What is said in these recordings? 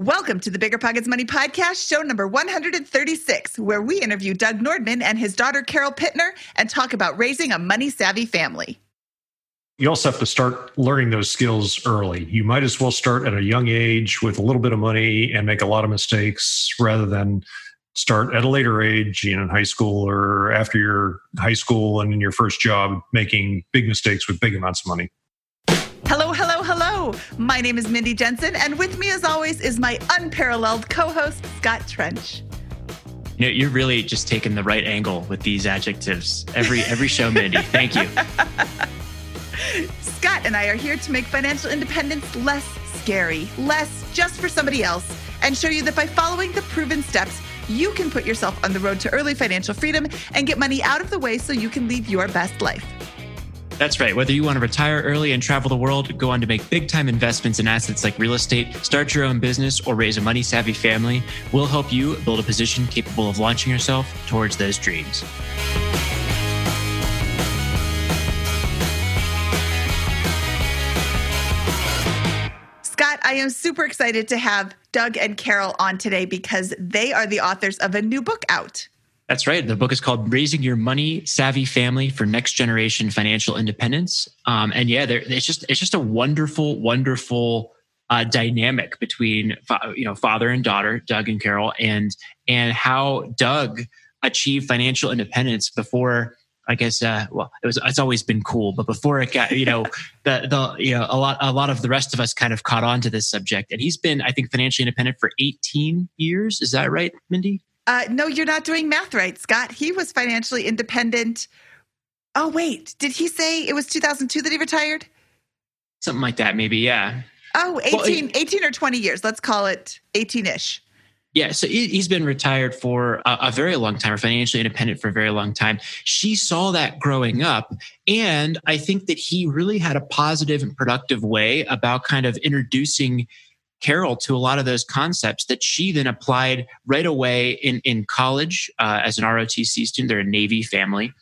Welcome to the Bigger Pockets Money Podcast, show number 136, where we interview Doug Nordman and his daughter Carol Pittner and talk about raising a money savvy family. You also have to start learning those skills early. You might as well start at a young age with a little bit of money and make a lot of mistakes rather than start at a later age, you know, in high school or after your high school and in your first job making big mistakes with big amounts of money. My name is Mindy Jensen, and with me, as always, is my unparalleled co host, Scott Trench. You know, you're really just taking the right angle with these adjectives every every show, Mindy. Thank you. Scott and I are here to make financial independence less scary, less just for somebody else, and show you that by following the proven steps, you can put yourself on the road to early financial freedom and get money out of the way so you can lead your best life. That's right. Whether you want to retire early and travel the world, go on to make big time investments in assets like real estate, start your own business, or raise a money savvy family, we'll help you build a position capable of launching yourself towards those dreams. Scott, I am super excited to have Doug and Carol on today because they are the authors of a new book out. That's right. The book is called Raising Your Money Savvy Family for Next Generation Financial Independence. Um, and yeah, it's just it's just a wonderful, wonderful uh, dynamic between you know father and daughter, Doug and Carol, and and how Doug achieved financial independence before. I guess uh, well, it was it's always been cool, but before it got you know the the you know a lot a lot of the rest of us kind of caught on to this subject, and he's been I think financially independent for 18 years. Is that right, Mindy? Uh, no, you're not doing math right, Scott. He was financially independent. Oh, wait. Did he say it was 2002 that he retired? Something like that, maybe. Yeah. Oh, 18, well, 18 or 20 years. Let's call it 18 ish. Yeah, so he's been retired for a, very long time, or financially independent for a very long time. She saw that growing up. And I think that he really had a positive and productive way about kind of introducing Carol to a lot of those concepts that she then applied right away in, in college uh, as an ROTC student. They're a Navy family.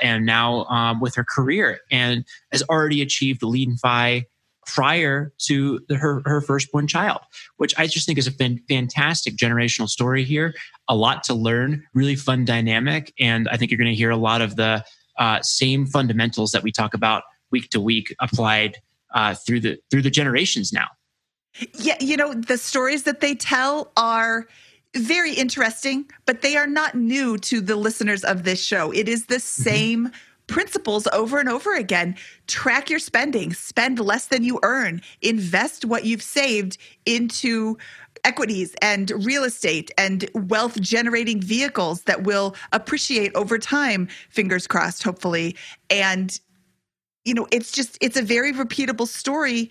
And now um, with her career and has already achieved lead and fi prior to the, her, her firstborn child, which I just think is a fan, fantastic generational story here. A lot to learn, really fun dynamic. And I think you're going to hear a lot of the uh, same fundamentals that we talk about week to week applied uh, through the through the generations now. Yeah, you know, the stories that they tell are very interesting, but they are not new to the listeners of this show. It is the mm-hmm. same mm-hmm. principles over and over again. Track your spending, spend less than you earn, invest what you've saved into equities and real estate and wealth generating vehicles that will appreciate over time, fingers crossed, hopefully. And, you know, it's just, it's a very repeatable story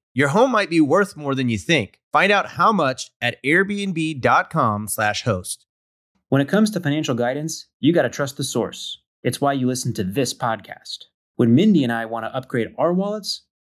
Your home might be worth more than you think. Find out how much at airbnb.com/host. When it comes to financial guidance, you got to trust the source. It's why you listen to this podcast. When Mindy and I want to upgrade our wallets,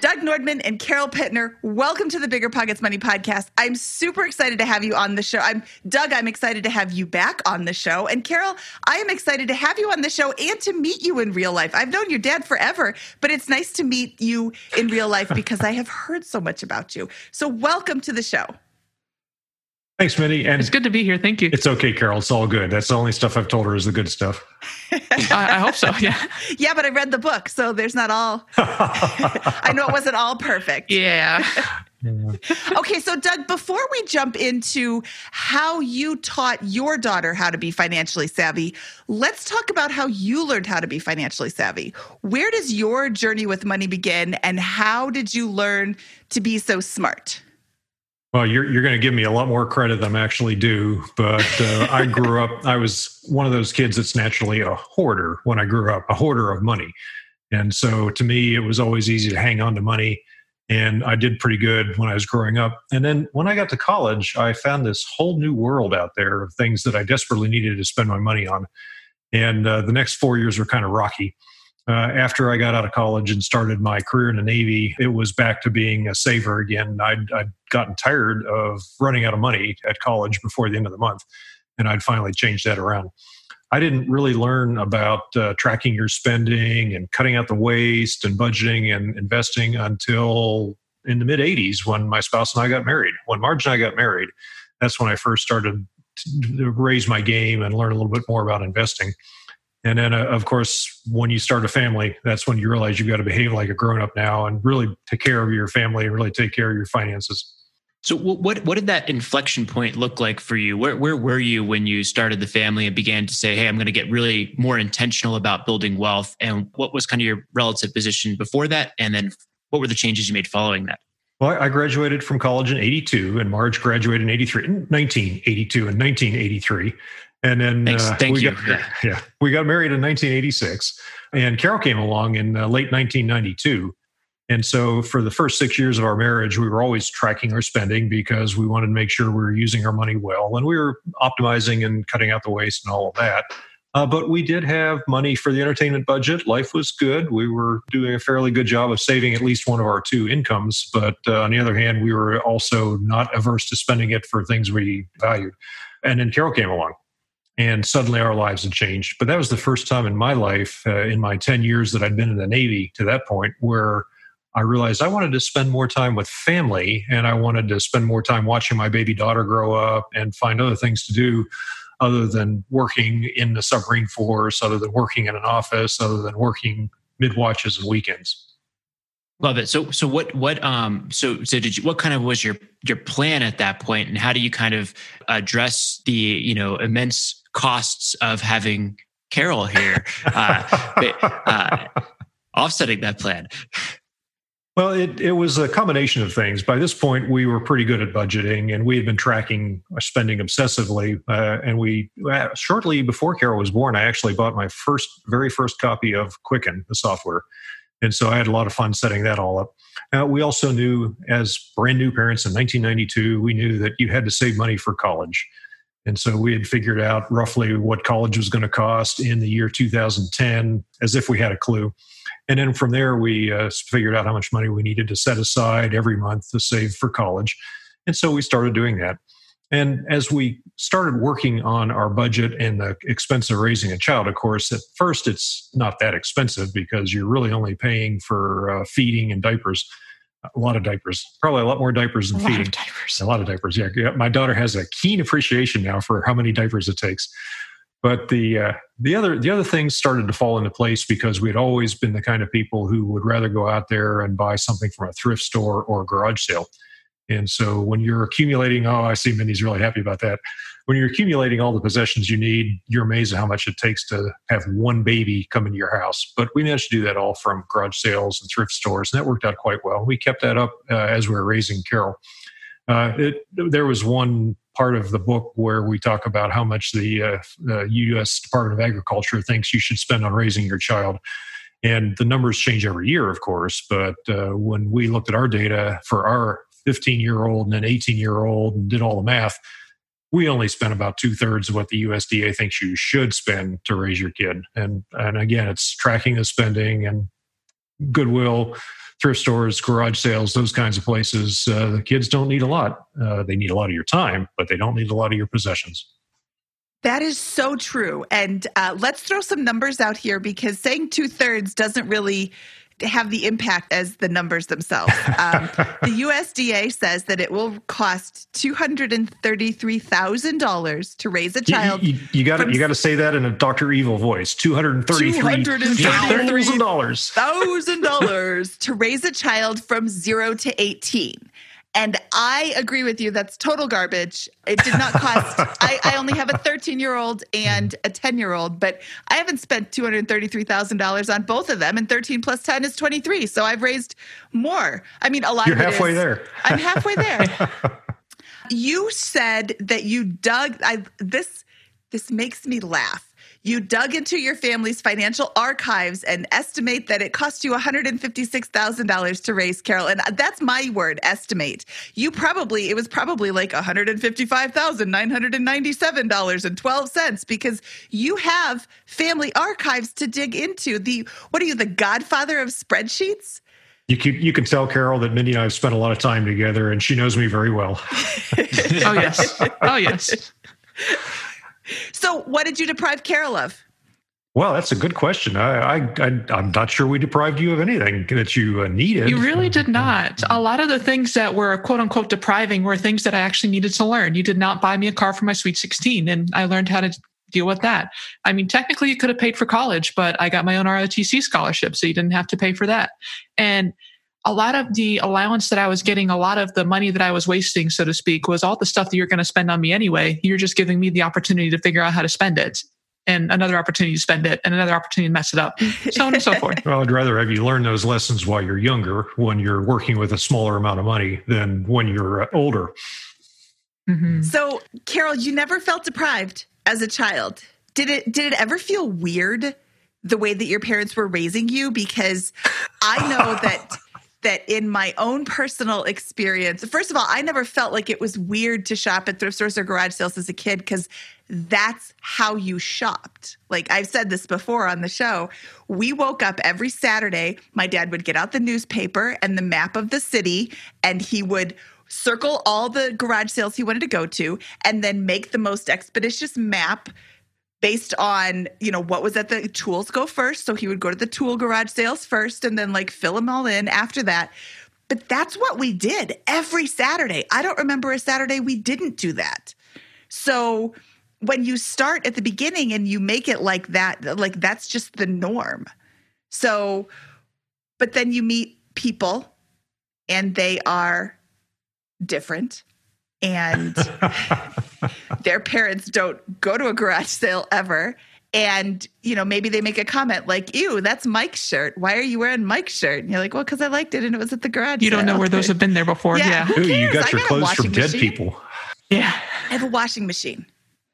Doug Nordman and Carol Pittner, welcome to the Bigger Pockets Money podcast. I'm super excited to have you on the show. I'm Doug, I'm excited to have you back on the show. And Carol, I am excited to have you on the show and to meet you in real life. I've known your dad forever, but it's nice to meet you in real life because I have heard so much about you. So welcome to the show. Thanks, Mindy. And it's good to be here. Thank you. It's okay, Carol. It's all good. That's the only stuff I've told her is the good stuff. I, I, hope so. Yeah. Yeah, but I read the book, so there's not all. I know it wasn't all perfect. Yeah. yeah. Okay, so Doug, before we jump into how you taught your daughter how to be financially savvy, let's talk about how you learned how to be financially savvy. Where does your journey with money begin, and how did you learn to be so smart? Well, you're you're going to give me a lot more credit than I'm actually due, but uh, I grew up. I was one of those kids that's naturally a hoarder when I grew up, a hoarder of money, and so to me, it was always easy to hang on to money. And I did pretty good when I was growing up. And then when I got to college, I found this whole new world out there of things that I desperately needed to spend my money on. And uh, the next four years were kind of rocky. Uh, after I got out of college and started my career in the Navy, it was back to being a saver again. I'd, I'd, gotten tired of running out of money at college before the end of the month, and I'd finally changed that around. I didn't really learn about uh, tracking your spending and cutting out the waste and budgeting and investing until in the mid 80s when my spouse and I got married. When Marge and I got married, that's when I first started to raise my game and learn a little bit more about investing. And then, uh, of course, when you start a family, that's when you realize you've got to behave like a grown up now and really take care of your family and really take care of your finances. So, what what did that inflection point look like for you? Where where were you when you started the family and began to say, "Hey, I'm going to get really more intentional about building wealth"? And what was kind of your relative position before that? And then, what were the changes you made following that? Well, I graduated from college in 82 and Marge graduated in 83, 1982 and 1983. And then Thanks. Uh, Thank we you. Got, yeah. yeah. we got married in 1986, and Carol came along in uh, late 1992. And so, for the first six years of our marriage, we were always tracking our spending because we wanted to make sure we were using our money well, and we were optimizing and cutting out the waste and all of that. Uh, but we did have money for the entertainment budget. Life was good. We were doing a fairly good job of saving at least one of our two incomes. But uh, on the other hand, we were also not averse to spending it for things we valued. And then Carol came along and suddenly our lives had changed. But that was the first time in my life, uh, in my 10 years that I'd been in the Navy to that point, where I realized I wanted to spend more time with family and I wanted to spend more time watching my baby daughter grow up and find other things to do other than working in the submarine force, other than working in an office, other than working mid watches and weekends. Love it. So, so what, what, um, so, so did you, what kind of was your, your plan at that point and how do you kind of address the, you know, immense costs of having Carol here, uh, uh, offsetting that plan? Well, it, it was a combination of things. By this point, we were pretty good at budgeting and we had been tracking our spending obsessively. Uh, and we, uh, shortly before Carol was born, I actually bought my first, very first copy of Quicken, the software. And so I had a lot of fun setting that all up. Uh, we also knew, as brand new parents in 1992, we knew that you had to save money for college. And so we had figured out roughly what college was going to cost in the year 2010, as if we had a clue. And then from there, we uh, figured out how much money we needed to set aside every month to save for college. And so we started doing that. And as we started working on our budget and the expense of raising a child, of course, at first it's not that expensive because you're really only paying for uh, feeding and diapers a lot of diapers, probably a lot more diapers than a feeding. Lot of diapers. A lot of diapers. Yeah. yeah. My daughter has a keen appreciation now for how many diapers it takes. But the uh, the other the other things started to fall into place because we had always been the kind of people who would rather go out there and buy something from a thrift store or a garage sale. And so when you're accumulating, oh, I see Mindy's really happy about that. When you're accumulating all the possessions you need, you're amazed at how much it takes to have one baby come into your house. But we managed to do that all from garage sales and thrift stores, and that worked out quite well. We kept that up uh, as we were raising Carol. Uh, it, there was one part of the book where we talk about how much the, uh, the U.S. Department of Agriculture thinks you should spend on raising your child. And the numbers change every year, of course. But uh, when we looked at our data for our 15 year old and an 18 year old and did all the math, we only spent about two thirds of what the USDA thinks you should spend to raise your kid. And and again, it's tracking the spending and Goodwill, thrift stores, garage sales, those kinds of places. Uh, the kids don't need a lot. Uh, they need a lot of your time, but they don't need a lot of your possessions. That is so true. And uh, let's throw some numbers out here because saying two thirds doesn't really have the impact as the numbers themselves. Um, the USDA says that it will cost two hundred and thirty-three thousand dollars to raise a child. You, got to you got to say that in a Doctor Evil voice. Two hundred and thirty-three thousand dollars. Thousand dollars to raise a child from zero to eighteen. And I agree with you. That's total garbage. It did not cost. I, I, only have a 13 year old and a 10 year old, but I haven't spent $233,000 on both of them. And 13 plus 10 is 23. So I've raised more. I mean, a lot You're of halfway is, there. I'm halfway there. you said that you dug. I, this this makes me laugh you dug into your family's financial archives and estimate that it cost you $156,000 to raise Carol. And uh, that's my word, estimate. You probably, it was probably like $155,997.12 because you have family archives to dig into. The, what are you, the godfather of spreadsheets? You can, you can tell Carol that Mindy and I have spent a lot of time together and she knows me very well. oh, yes. Oh, yes. So, what did you deprive Carol of? Well, that's a good question. I, I, I am not sure we deprived you of anything that you uh, needed. You really did not. A lot of the things that were quote unquote depriving were things that I actually needed to learn. You did not buy me a car for my sweet 16, and I learned how to deal with that. I mean, technically, you could have paid for college, but I got my own ROTC scholarship, so you didn't have to pay for that. And a lot of the allowance that I was getting, a lot of the money that I was wasting, so to speak, was all the stuff that you're going to spend on me anyway. You're just giving me the opportunity to figure out how to spend it and another opportunity to spend it and another opportunity to mess it up, so on and so forth. Well, I'd rather have you learn those lessons while you're younger, when you're working with a smaller amount of money, than when you're uh, older. Mm-hmm. So, Carol, you never felt deprived as a child. Did it? Did it ever feel weird the way that your parents were raising you? Because I know that that in my own personal experience, first of all, I never felt like it was weird to shop at thrift stores or garage sales as a kid because that's how you shopped. Like I've said this before on the show. We woke up every Saturday. My dad would get out the newspaper and the map of the city, and he would circle all the garage sales he wanted to go to and then make the most expeditious map based on you know what was at the tools go first. So he would go to the tool garage sales first and then like fill them all in after that. But that's what we did every saturday. I don't remember a saturday we didn't do that. So when you start at the beginning and you make it like that like that's just the norm. So but then you meet people and they are different and their parents don't go to a garage sale ever. And you know maybe they make a comment like ew that's mike's shirt. Why are you wearing mike's shirt? And you're like well because i liked it and it was at the garage you don't know where those have been there before. Yeah, yeah. Ooh, you got your got clothes from dead machine. people. Yeah. I have a washing machine.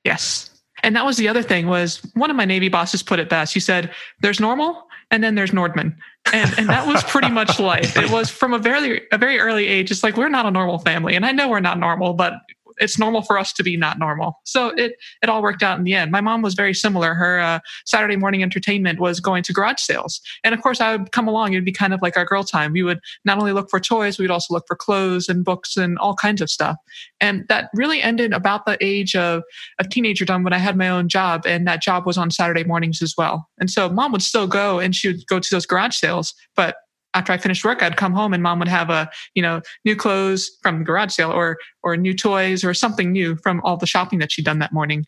Yes. And that was the other thing was one of my navy bosses put it best. He said there's normal and then there's nordman and and that was pretty much life. It was from a very a very early age. It's like we're not a normal family, and I know we're not normal, but it's normal for us to be not normal. So it it all worked out in the end. My mom was very similar. Her uh, Saturday morning entertainment was going to garage sales, and of course I would come along. It'd be kind of like our girl time. We would not only look for toys, we'd also look for clothes and books and all kinds of stuff. And that really ended about the age of of teenagerdom when I had my own job, and that job was on Saturday mornings as well. And so mom would still go, and she would go to those garage sales, but after I finished work, I'd come home and mom would have a, you know, new clothes from the garage sale or or new toys or something new from all the shopping that she'd done that morning.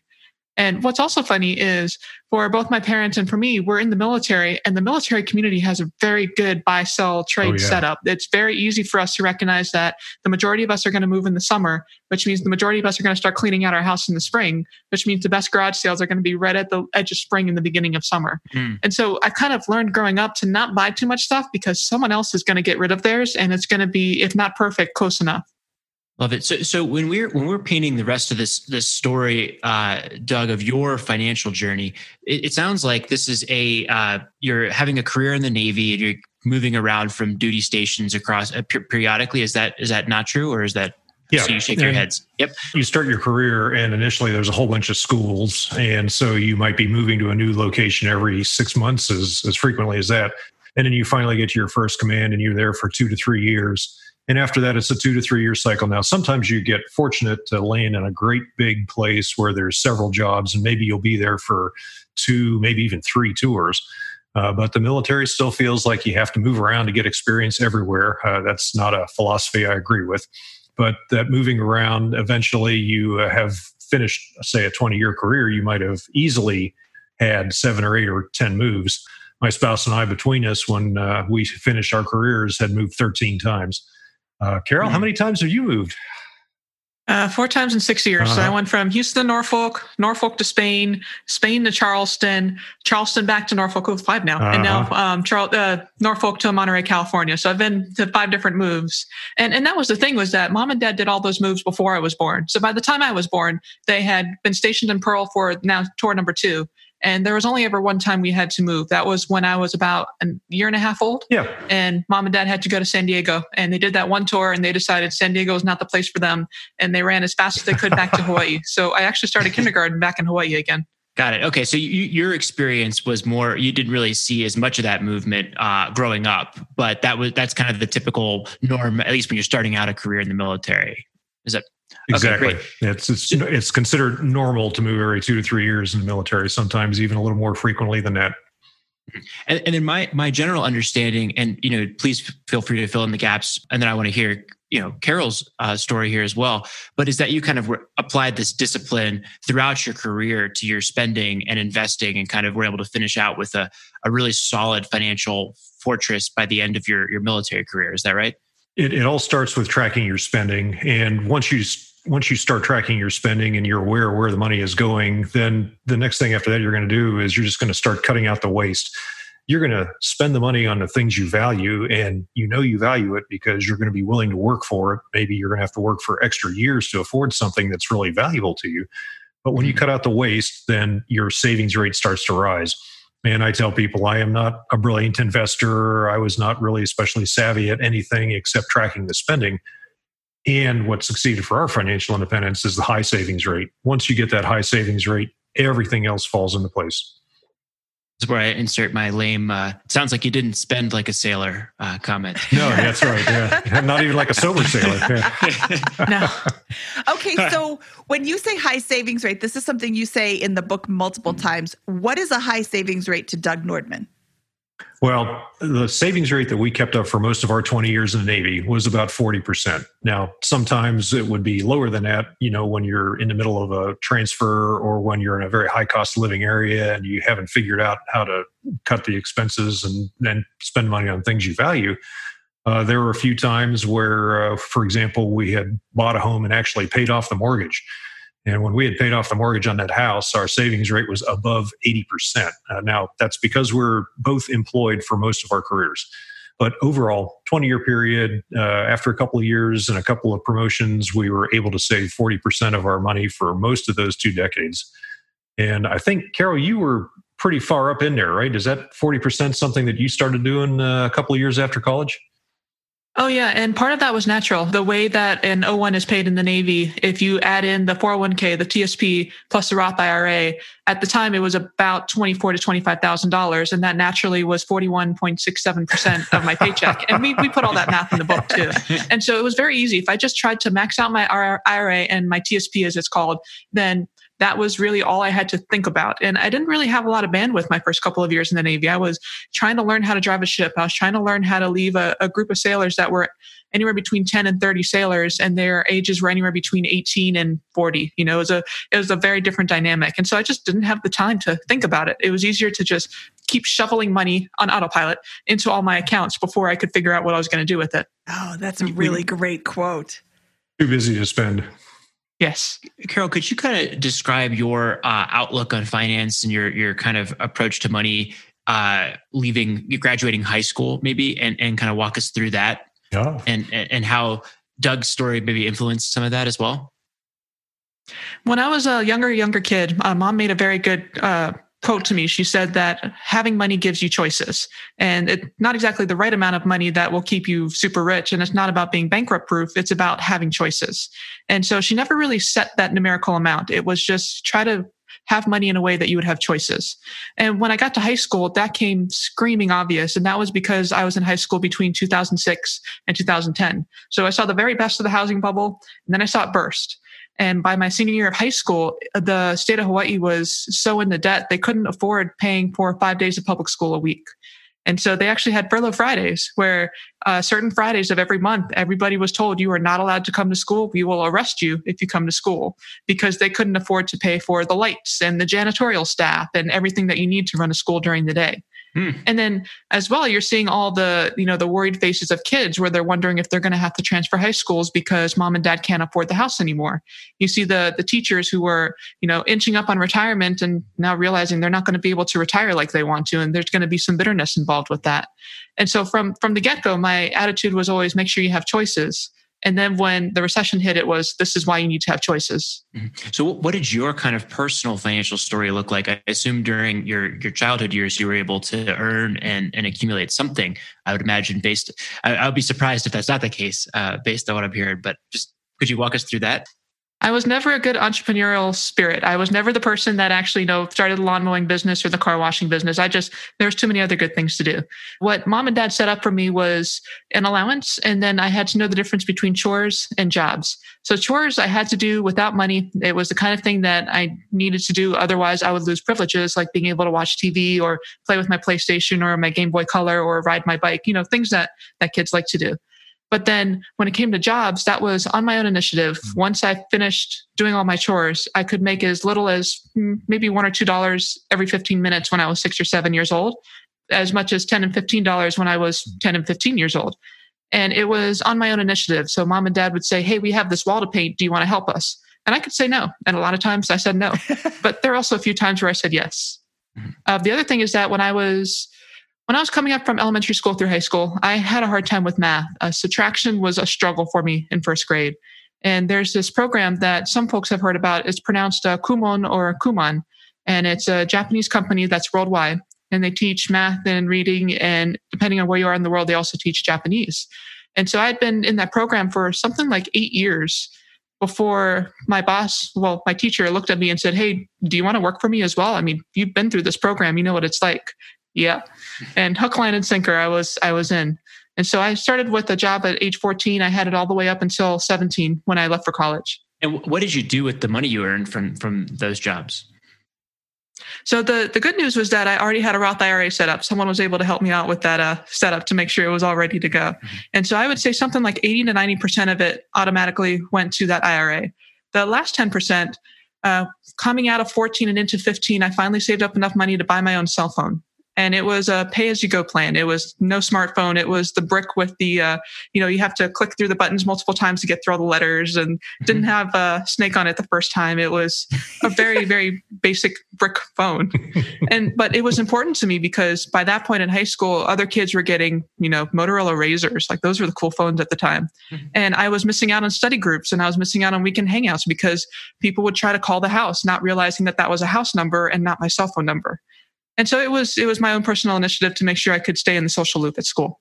And what's also funny is for both my parents and for me, we're in the military, and the military community has a very good buy sell trade Oh, yeah. setup. It's very easy for us to recognize that the majority of us are going to move in the summer, which means the majority of us are going to start cleaning out our house in the spring, which means the best garage sales are going to be right at the edge of spring in the beginning of summer. Hmm. And so I kind of learned growing up to not buy too much stuff because someone else is going to get rid of theirs and it's going to be, if not perfect, close enough. Love it. So, so when we're when we're painting the rest of this this story, uh, Doug, of your financial journey, it, it sounds like this is a uh, you're having a career in the Navy and you're moving around from duty stations across uh, per- periodically. Is that is that not true, or is that? Yeah. So you shake your heads. Yep. you start your career and initially there's a whole bunch of schools and so you might be moving to a new location every six months as, as frequently as that and then you finally get to your first command and you're there for two to three years and after that it's a two to three year cycle. Now sometimes you get fortunate to land in a great big place where there's several jobs and maybe you'll be there for two maybe even three tours. Uh, but the military still feels like you have to move around to get experience everywhere. Uh, that's not a philosophy i agree with. But that moving around eventually you uh, have finished say a 20 year career you might have easily had seven or eight or 10 moves. My spouse and i between us when uh, we finished our careers had moved 13 times uh, carol how Mhm. many times have you moved Uh, four times in six years. So I Uh-huh. went from Houston to Norfolk, Norfolk to Spain, Spain to Charleston, Charleston back to Norfolk. Oh, five now, and now Uh-huh. um, Charl- uh, Norfolk to Monterey, California. So I've been to five different moves, and and that was the thing was that mom and dad did all those moves before I was born. So by the time I was born, they had been stationed in Pearl for now tour number two, and there was only ever one time we had to move. That was when I was about a year and a half old yeah and mom and dad had to go to San Diego and they did that one tour and they decided San Diego is not the place for them and they ran as fast as they could back to Hawaii. So I actually started kindergarten back in Hawaii again. Got it. Okay, so you, your experience was more. You didn't really see as much of that movement uh, growing up, but that was that's kind of the typical norm, at least when you're starting out a career in the military. Is that Okay, exactly great. it's, it's it's considered normal to move every two to three years in the military sometimes even a little more frequently than that And, and in my my general understanding, and you know, please feel free to fill in the gaps. And then I want to hear you know Carol's uh, story here as well. But is that you kind of re- applied this discipline throughout your career to your spending and investing, and kind of were able to finish out with a a really solid financial fortress by the end of your your military career. Is that right? It, it all starts with tracking your spending, and once you once you start tracking your spending and you're aware where the money is going, then the next thing after that you're going to do is you're just going to start cutting out the waste. You're going to spend the money on the things you value, and you know you value it because you're going to be willing to work for it. Maybe you're going to have to work for extra years to afford something that's really valuable to you. But when you hmm. cut out the waste, then your savings rate starts to rise. And I tell people I am not a brilliant investor. I was not really especially savvy at anything except tracking the spending. And what succeeded for our financial independence is the high savings rate. Once you get that high savings rate, everything else falls into place. This is where I insert my lame. Uh, sounds like you didn't spend like a sailor uh, comment. No, that's right. Yeah. Not even like a sober sailor. Yeah. No. Okay, so when you say high savings rate, this is something you say in the book multiple times. What is a high savings rate to Doug Nordman? Well, the savings rate that we kept up for most of our 20 years in the Navy was about 40%. Now, sometimes it would be lower than that, you know, when you're in the middle of a transfer or when you're in a very high cost living area and you haven't figured out how to cut the expenses and then spend money on things you value. Uh, there were a few times where, uh, for example, we had bought a home and actually paid off the mortgage. And when we had paid off the mortgage on that house, our savings rate was above 80%. Uh, now, that's because we're both employed for most of our careers. But overall, 20 year period, uh, after a couple of years and a couple of promotions, we were able to save 40% of our money for most of those two decades. And I think, Carol, you were pretty far up in there, right? Is that 40% something that you started doing uh, a couple of years after college? Oh, yeah. And part of that was natural. The way that an O1 is paid in the Navy, if you add in the 401k, the TSP, plus the Roth IRA, at the time it was about twenty-four to $25,000. And that naturally was 41.67% of my paycheck. and we, we put all that math in the book too. And so it was very easy. If I just tried to max out my IRA and my TSP, as it's called, then that was really all I had to think about. And I didn't really have a lot of bandwidth my first couple of years in the Navy. I was trying to learn how to drive a ship. I was trying to learn how to leave a, a group of sailors that were anywhere between 10 and 30 sailors and their ages were anywhere between 18 and 40 you know it was a it was a very different dynamic and so i just didn't have the time to think about it it was easier to just keep shoveling money on autopilot into all my accounts before i could figure out what i was going to do with it oh that's a mm-hmm. really great quote too busy to spend Yes. Carol, could you kind of describe your uh, outlook on finance and your your kind of approach to money uh, leaving graduating high school maybe and, and kind of walk us through that yeah. and, and how Doug's story maybe influenced some of that as well? When I was a younger, younger kid, uh, mom made a very good uh, quote to me. She said that having money gives you choices and it's not exactly the right amount of money that will keep you super rich. And it's not about being bankrupt proof. It's about having choices. And so she never really set that numerical amount. It was just try to have money in a way that you would have choices. And when I got to high school, that came screaming obvious. And that was because I was in high school between 2006 and 2010. So I saw the very best of the housing bubble and then I saw it burst. And by my senior year of high school, the state of Hawaii was so in the debt, they couldn't afford paying for five days of public school a week. And so they actually had furlough Fridays where uh, certain Fridays of every month, everybody was told you are not allowed to come to school. We will arrest you if you come to school because they couldn't afford to pay for the lights and the janitorial staff and everything that you need to run a school during the day. Hmm. And then as well, you're seeing all the, you know, the worried faces of kids where they're wondering if they're going to have to transfer high schools because mom and dad can't afford the house anymore. You see the the teachers who were, you know, inching up on retirement and now realizing they're not going to be able to retire like they want to. And there's going to be some bitterness involved with that. And so from from the get-go, my attitude was always make sure you have choices. And then when the recession hit, it was this is why you need to have choices. Mm-hmm. So, what did your kind of personal financial story look like? I assume during your your childhood years, you were able to earn and, and accumulate something. I would imagine, based. I, I would be surprised if that's not the case, uh, based on what I'm hearing. But just could you walk us through that? I was never a good entrepreneurial spirit. I was never the person that actually, you know, started the lawn mowing business or the car washing business. I just, there's too many other good things to do. What mom and dad set up for me was an allowance. And then I had to know the difference between chores and jobs. So chores I had to do without money. It was the kind of thing that I needed to do. Otherwise I would lose privileges like being able to watch TV or play with my PlayStation or my Game Boy Color or ride my bike, you know, things that, that kids like to do. But then when it came to jobs, that was on my own initiative. Mm-hmm. Once I finished doing all my chores, I could make as little as hmm, maybe one or two dollars every 15 minutes when I was six or seven years old, as much as 10 and 15 dollars when I was mm-hmm. 10 and 15 years old. And it was on my own initiative. So mom and dad would say, Hey, we have this wall to paint. Do you want to help us? And I could say no. And a lot of times I said no. but there are also a few times where I said yes. Mm-hmm. Uh, the other thing is that when I was when I was coming up from elementary school through high school, I had a hard time with math. Uh, subtraction was a struggle for me in first grade. And there's this program that some folks have heard about. It's pronounced uh, Kumon or Kumon. And it's a Japanese company that's worldwide. And they teach math and reading. And depending on where you are in the world, they also teach Japanese. And so I'd been in that program for something like eight years before my boss, well, my teacher looked at me and said, Hey, do you want to work for me as well? I mean, you've been through this program, you know what it's like. Yeah. And hook, line, and sinker, I was I was in. And so I started with a job at age 14. I had it all the way up until 17 when I left for college. And what did you do with the money you earned from from those jobs? So the the good news was that I already had a Roth IRA set up. Someone was able to help me out with that uh, setup to make sure it was all ready to go. Mm-hmm. And so I would say something like 80 to 90 percent of it automatically went to that IRA. The last 10 percent, uh, coming out of 14 and into 15, I finally saved up enough money to buy my own cell phone and it was a pay as you go plan. It was no smartphone. It was the brick with the, uh, you know, you have to click through the buttons multiple times to get through all the letters and didn't mm-hmm. have a snake on it the first time. It was a very, very basic brick phone. And, but it was important to me because by that point in high school, other kids were getting, you know, Motorola RAZRs. Like those were the cool phones at the time. Mm-hmm. And I was missing out on study groups and I was missing out on weekend hangouts because people would try to call the house, not realizing that that was a house number and not my cell phone number and so it was it was my own personal initiative to make sure I could stay in the social loop at school.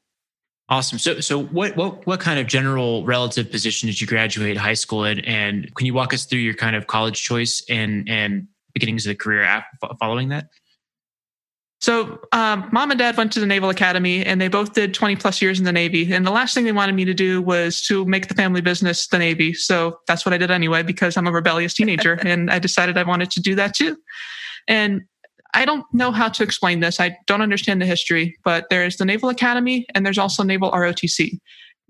Awesome. So, so what what what kind of general relative position did you graduate high school in, and can you walk us through your kind of college choice and and beginnings of the career following that? So, um, mom and dad went to the Naval Academy, and they both did 20 plus years in the Navy. And the last thing they wanted me to do was to make the family business the Navy. So that's what I did anyway, because I'm a rebellious teenager, and I decided I wanted to do that too. And I don't know how to explain this. I don't understand the history, but there's the Naval Academy and there's also Naval ROTC.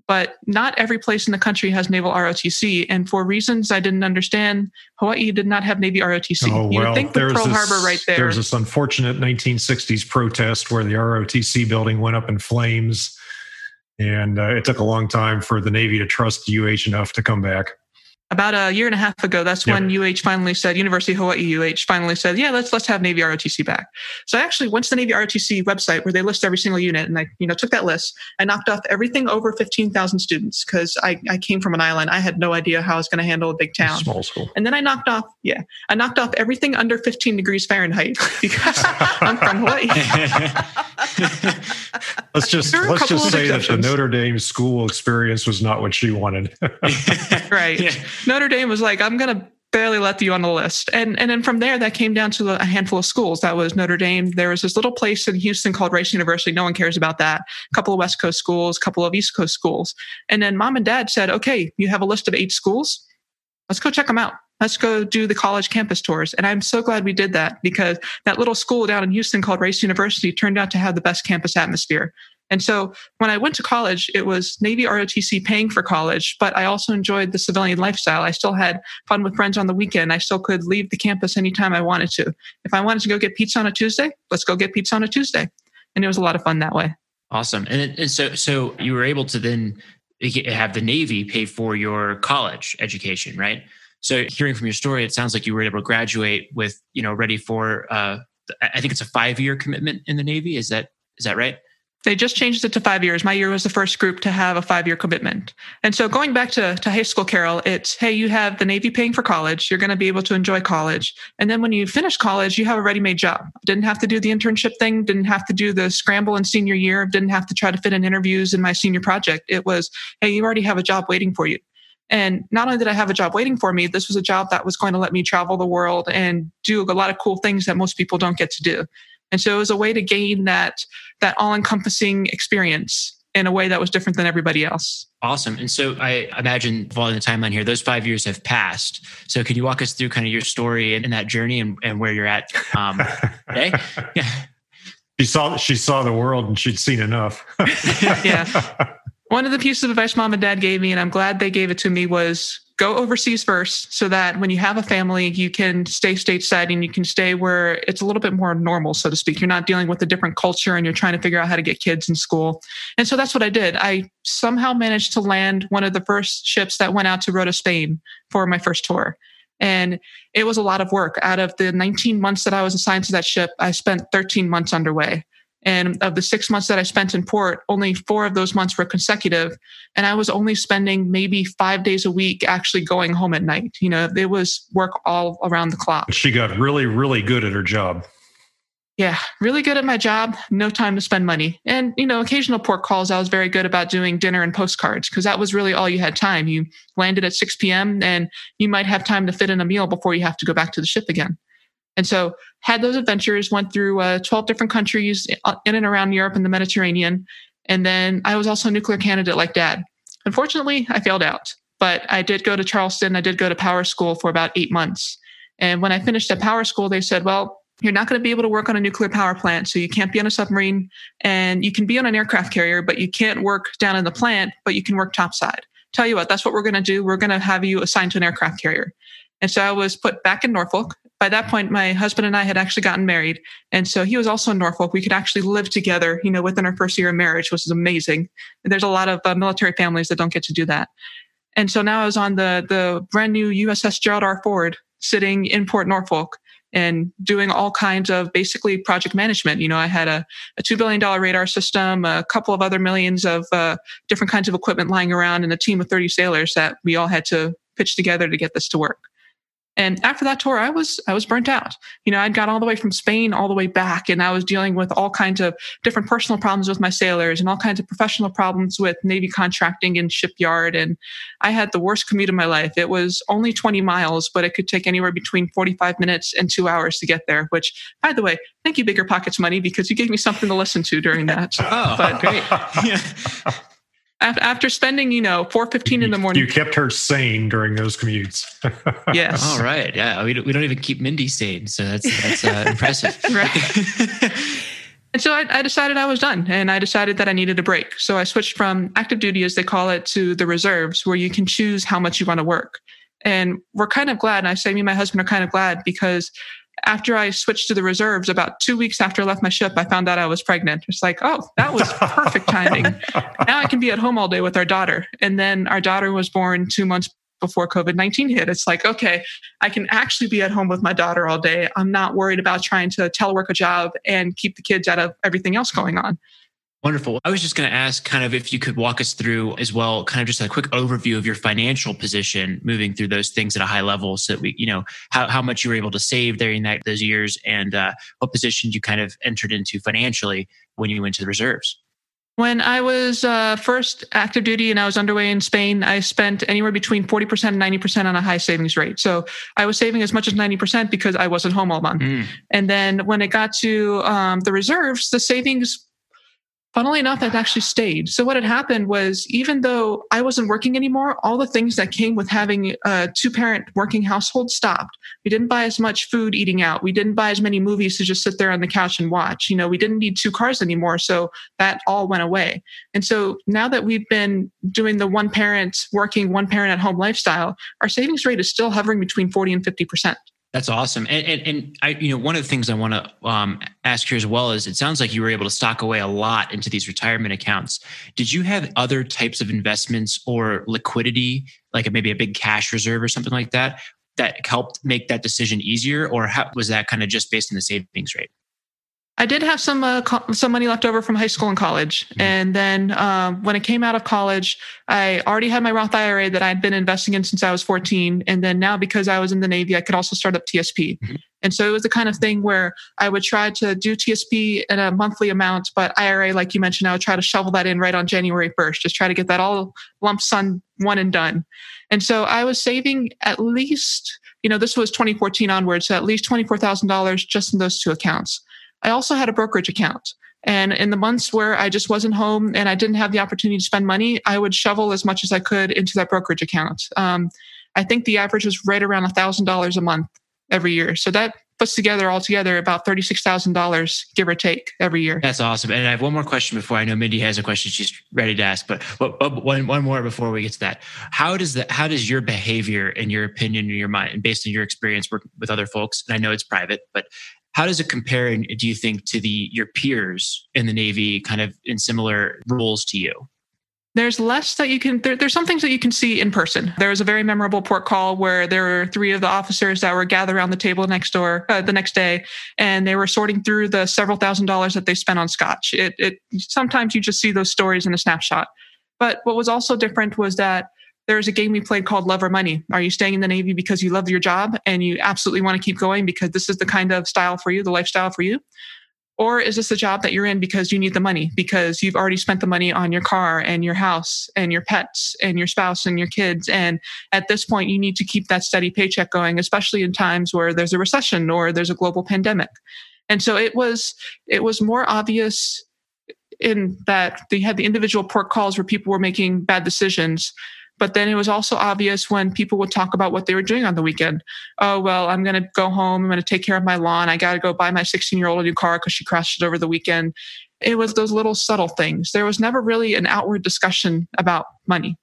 but not every place in the country has naval ROTC. And for reasons I didn't understand, Hawaii did not have Navy ROTC. Oh, you well, think with there's Pearl this- Harbor right there. There's this unfortunate 1960s protest where the ROTC building went up in flames. And uh, it took a long time for the Navy to trust UH enough to come back. About a year and a half ago that's Yep. when UH finally said University of Hawaii UH finally said yeah let's let's have Navy ROTC back so I actually went to the Navy ROTC website where they list every single unit and I you know took that list I knocked off everything over 15,000 students because I, I came from an island I had no idea how I was going to handle a big town Small school. and then I knocked off yeah I knocked off everything under 15 degrees Fahrenheit because I'm from Hawaii Let's just There are a let's just say that the. Notre Dame school experience was not what she wanted. right Yeah. Notre Dame was like, I'm going to barely let you on the list. And and then from there, that came down to a handful of schools. That was Notre Dame. There was this little place in Houston called Rice University. No one cares about that. A couple of West Coast schools, a couple of East Coast schools. And then mom and dad said, okay, you have a list of eight schools. Let's go check them out. Let's go do the college campus tours. And I'm so glad we did that because that little school down in Houston called Rice University turned out to have the best campus atmosphere. And so when I went to college, it was Navy ROTC paying for college, but I also enjoyed the civilian lifestyle. I still had fun with friends on the weekend. I still could leave the campus anytime I wanted to. If I wanted to go get pizza on a Tuesday, let's go get pizza on a Tuesday. And it was a lot of fun that way. Awesome. And, it- and so so you were able to then eh, have the Navy pay for your college education, right? So hearing from your story, it sounds like you were able to graduate with, you know, ready for uh I think it's a five year commitment in the Navy. Is that is that right? They just changed it to five years. My year was the first group to have a five year commitment. And so going back to, to high school, Carol, it's hey, you have the Navy paying for college. You're going to be able to enjoy college. And then when you finish college, you have a ready made job. Didn't have to do the internship thing, didn't have to do the scramble in senior year, didn't have to try to fit in interviews in my senior project. It was, hey, you already have a job waiting for you. And not only did I have a job waiting for me, this was a job that was going to let me travel the world and do a lot of cool things that most people don't get to do. And so it was a way to gain that that all-encompassing experience in a way that was different than everybody else. Awesome. And so I imagine following the timeline here, those five years have passed. So can you walk us through kind of your story and, and that journey and, and where you're at um, today? Yeah. she saw she saw the world and she'd seen enough. Yeah. One of the pieces of advice mom and dad gave me, and I'm glad they gave it to me, was go overseas first so that when you have a family, you can stay stateside and you can stay where it's a little bit more normal, so to speak. You're not dealing with a different culture and you're trying to figure out how to get kids in school. And so that's what I did. I somehow managed to land one of the first ships that went out to Rota, Spain for my first tour. And it was a lot of work. Out of the 19 months that I was assigned to that ship, I spent 13 months underway. And of the six months that I spent in port, only four of those months were consecutive. And I was only spending maybe five days a week actually going home at night. You know, it was work all around the clock. she got really, really good at her job. Yeah, really good at my job, no time to spend money. And, you know, occasional port calls, I was very good about doing dinner and postcards because that was really all you had time. You landed at 6 p.m. and you might have time to fit in a meal before you have to go back to the ship again. And so had those adventures, went through uh, 12 different countries uh, in and around Europe and the Mediterranean. And then I was also a nuclear candidate like dad. Unfortunately, I failed out, but I did go to Charleston. I did go to power school for about eight months. And when I finished at power school, they said, well, you're not going to be able to work on a nuclear power plant. So you can't be on a submarine and you can be on an aircraft carrier, but you can't work down in the plant, but you can work topside. Tell you what, that's what we're going to do. We're going to have you assigned to an aircraft carrier. And so I was put back in Norfolk. By that point, my husband and I had actually gotten married. And so he was also in Norfolk. We could actually live together, you know, within our first year of marriage, which is amazing. And There's a lot of uh, military families that don't get to do that. And so now I was on the, the brand new USS Gerald R. Ford sitting in Port Norfolk and doing all kinds of basically project management. You know, I had a, a $2 billion radar system, a couple of other millions of uh, different kinds of equipment lying around, and a team of 30 sailors that we all had to pitch together to get this to work. And after that tour, I was I was burnt out. You know, I'd got all the way from Spain all the way back, and I was dealing with all kinds of different personal problems with my sailors and all kinds of professional problems with Navy contracting and shipyard. And I had the worst commute of my life. It was only 20 miles, but it could take anywhere between 45 minutes and two hours to get there. Which, by the way, thank you, Bigger Pockets Money, because you gave me something to listen to during that. Oh, But- great. Yeah. Af- After spending, you know, 4:15 in the morning. You kept her sane during those commutes. yes. All right. Yeah. We don't, we don't even keep Mindy sane. So that's, that's uh, impressive. Right. And so I, I, decided I was done and I decided that I needed a break. So I switched from active duty, as they call it, to the reserves, where you can choose how much you want to work. And we're kind of glad, and I say me and my husband are kind of glad because after I switched to the reserves, about two weeks after I left my ship, I found out I was pregnant. It's like, oh, that was perfect timing. now I can be at home all day with our daughter. And then our daughter was born two months before COVID 19 hit. It's like, okay, I can actually be at home with my daughter all day. I'm not worried about trying to telework a job and keep the kids out of everything else going on. Wonderful. I was just going to ask kind of if you could walk us through as well, kind of just a quick overview of your financial position moving through those things at a high level so that we, you know, how, how much you were able to save during that, those years and uh, what positions you kind of entered into financially when you went to the reserves. When I was uh, first active duty and I was underway in Spain, I spent anywhere between 40% and 90% on a high savings rate. So I was saving as much as 90% because I wasn't home all month. Mm. And then when it got to um, the reserves, the savings funnily enough, that actually stayed. So what had happened was even though I wasn't working anymore, all the things that came with having a two parent working household stopped. We didn't buy as much food eating out. We didn't buy as many movies to just sit there on the couch and watch. You know, we didn't need two cars anymore. So that all went away. And so now that we've been doing the one parent working, one parent at home lifestyle, our savings rate is still hovering between 40 and 50%. That's awesome. And, and, and, I, you know, one of the things I want to um, ask here as well is it sounds like you were able to stock away a lot into these retirement accounts. Did you have other types of investments or liquidity, like maybe a big cash reserve or something like that, that helped make that decision easier? Or how, was that kind of just based on the savings rate? I did have some uh, co- some money left over from high school and college, mm-hmm. and then um, when I came out of college, I already had my Roth IRA that I had been investing in since I was 14, and then now because I was in the Navy, I could also start up TSP. Mm-hmm. And so it was the kind of thing where I would try to do TSP in a monthly amount, but IRA, like you mentioned, I would try to shovel that in right on January 1st, just try to get that all lump sum one and done. And so I was saving at least, you know, this was 2014 onwards, so at least $24,000 just in those two accounts. I also had a brokerage account. And in the months where I just wasn't home and I didn't have the opportunity to spend money, I would shovel as much as I could into that brokerage account. Um, I think the average was right around $1,000 a month every year. So that puts together altogether about $36,000, give or take, every year. That's awesome. And I have one more question before I know Mindy has a question she's ready to ask, but, but, but one, one more before we get to that. How does that, how does your behavior and your opinion, and your mind, and based on your experience working with other folks, and I know it's private, but how does it compare, do you think, to the your peers in the Navy, kind of in similar roles to you? There's less that you can, there, there's some things that you can see in person. There was a very memorable port call where there were three of the officers that were gathered around the table next door uh, the next day, and they were sorting through the several thousand dollars that they spent on scotch. It, it sometimes you just see those stories in a snapshot. But what was also different was that there's a game we played called Love or Money. Are you staying in the Navy because you love your job and you absolutely want to keep going because this is the kind of style for you, the lifestyle for you? Or is this a job that you're in because you need the money, because you've already spent the money on your car and your house and your pets and your spouse and your kids? And at this point, you need to keep that steady paycheck going, especially in times where there's a recession or there's a global pandemic. And so it was, it was more obvious in that they had the individual port calls where people were making bad decisions but then it was also obvious when people would talk about what they were doing on the weekend. Oh, well, I'm going to go home. I'm going to take care of my lawn. I got to go buy my 16 year old a new car because she crashed it over the weekend. It was those little subtle things. There was never really an outward discussion about money.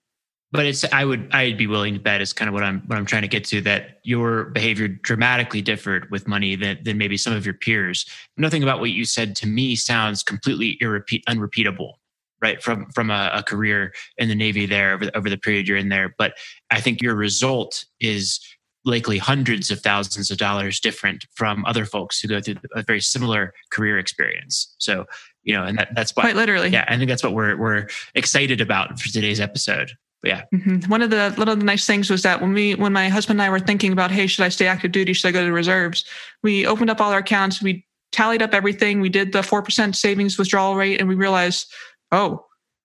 But it's I would I'd be willing to bet is kind of what I'm what I'm trying to get to that your behavior dramatically differed with money than, than maybe some of your peers. Nothing about what you said to me sounds completely irrepeat, unrepeatable right from from a, a, career in the navy there over, over the period you're in there. But i think your result is likely hundreds of thousands of dollars different from other folks who go through a very similar career experience. So you know and that, that's why quite literally. Yeah i think that's what we're we're excited about for today's episode. But yeah. Mm-hmm. one of the one of the nice things was that when we when my husband and i were thinking about hey should i stay active duty? Should i go to reserves? We opened up all our accounts. We tallied up everything. We did the 4% savings withdrawal rate and we realized oh,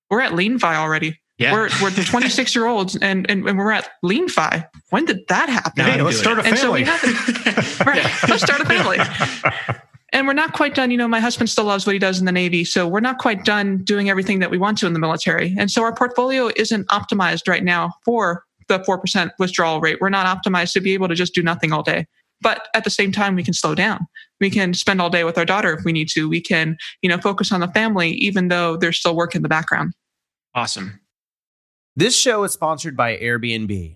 we're at LeanFi already. Yeah. We're, we're 26 year olds and, and, and, we're at LeanFi. When did that happen? Hey, let's start a family. So right, let's start a family. And we're not quite done. You know, my husband still loves what he does in the Navy. So we're not quite done doing everything that we want to in the military. And so our portfolio isn't optimized right now for the 4% withdrawal rate. We're not optimized to be able to just do nothing all day. but at the same time we can slow down we can spend all day with our daughter if we need to. We can you know focus on the family even though there's still work in the background. Awesome. This show is sponsored by Airbnb.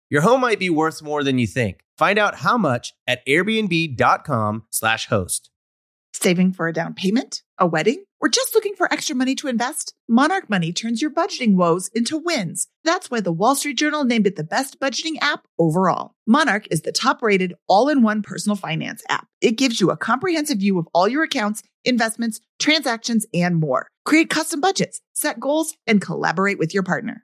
Your home might be worth more than you think. Find out how much at airbnb.com/slash host. Saving for a down payment, a wedding, or just looking for extra money to invest? Monarch Money turns your budgeting woes into wins. That's why the Wall Street Journal named it the best budgeting app overall. Monarch is the top rated all in one personal finance app. It gives you a comprehensive view of all your accounts, investments, transactions, and more. Create custom budgets, set goals, and collaborate with your partner.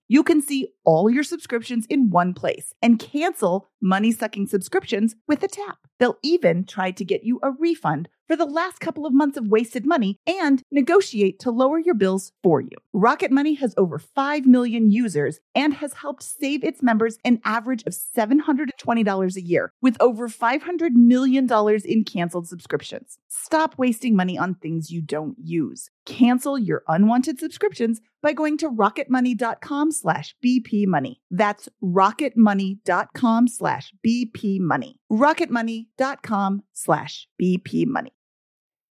You can see all your subscriptions in one place and cancel money sucking subscriptions with a tap. They'll even try to get you a refund for the last couple of months of wasted money and negotiate to lower your bills for you. Rocket Money has over 5 million users and has helped save its members an average of $720 a year with over $500 million in canceled subscriptions. Stop wasting money on things you don't use. Cancel your unwanted subscriptions by going to rocketmoney.com slash bpmoney. That's rocketmoney.com slash bpmoney. rocketmoney.com slash bpmoney.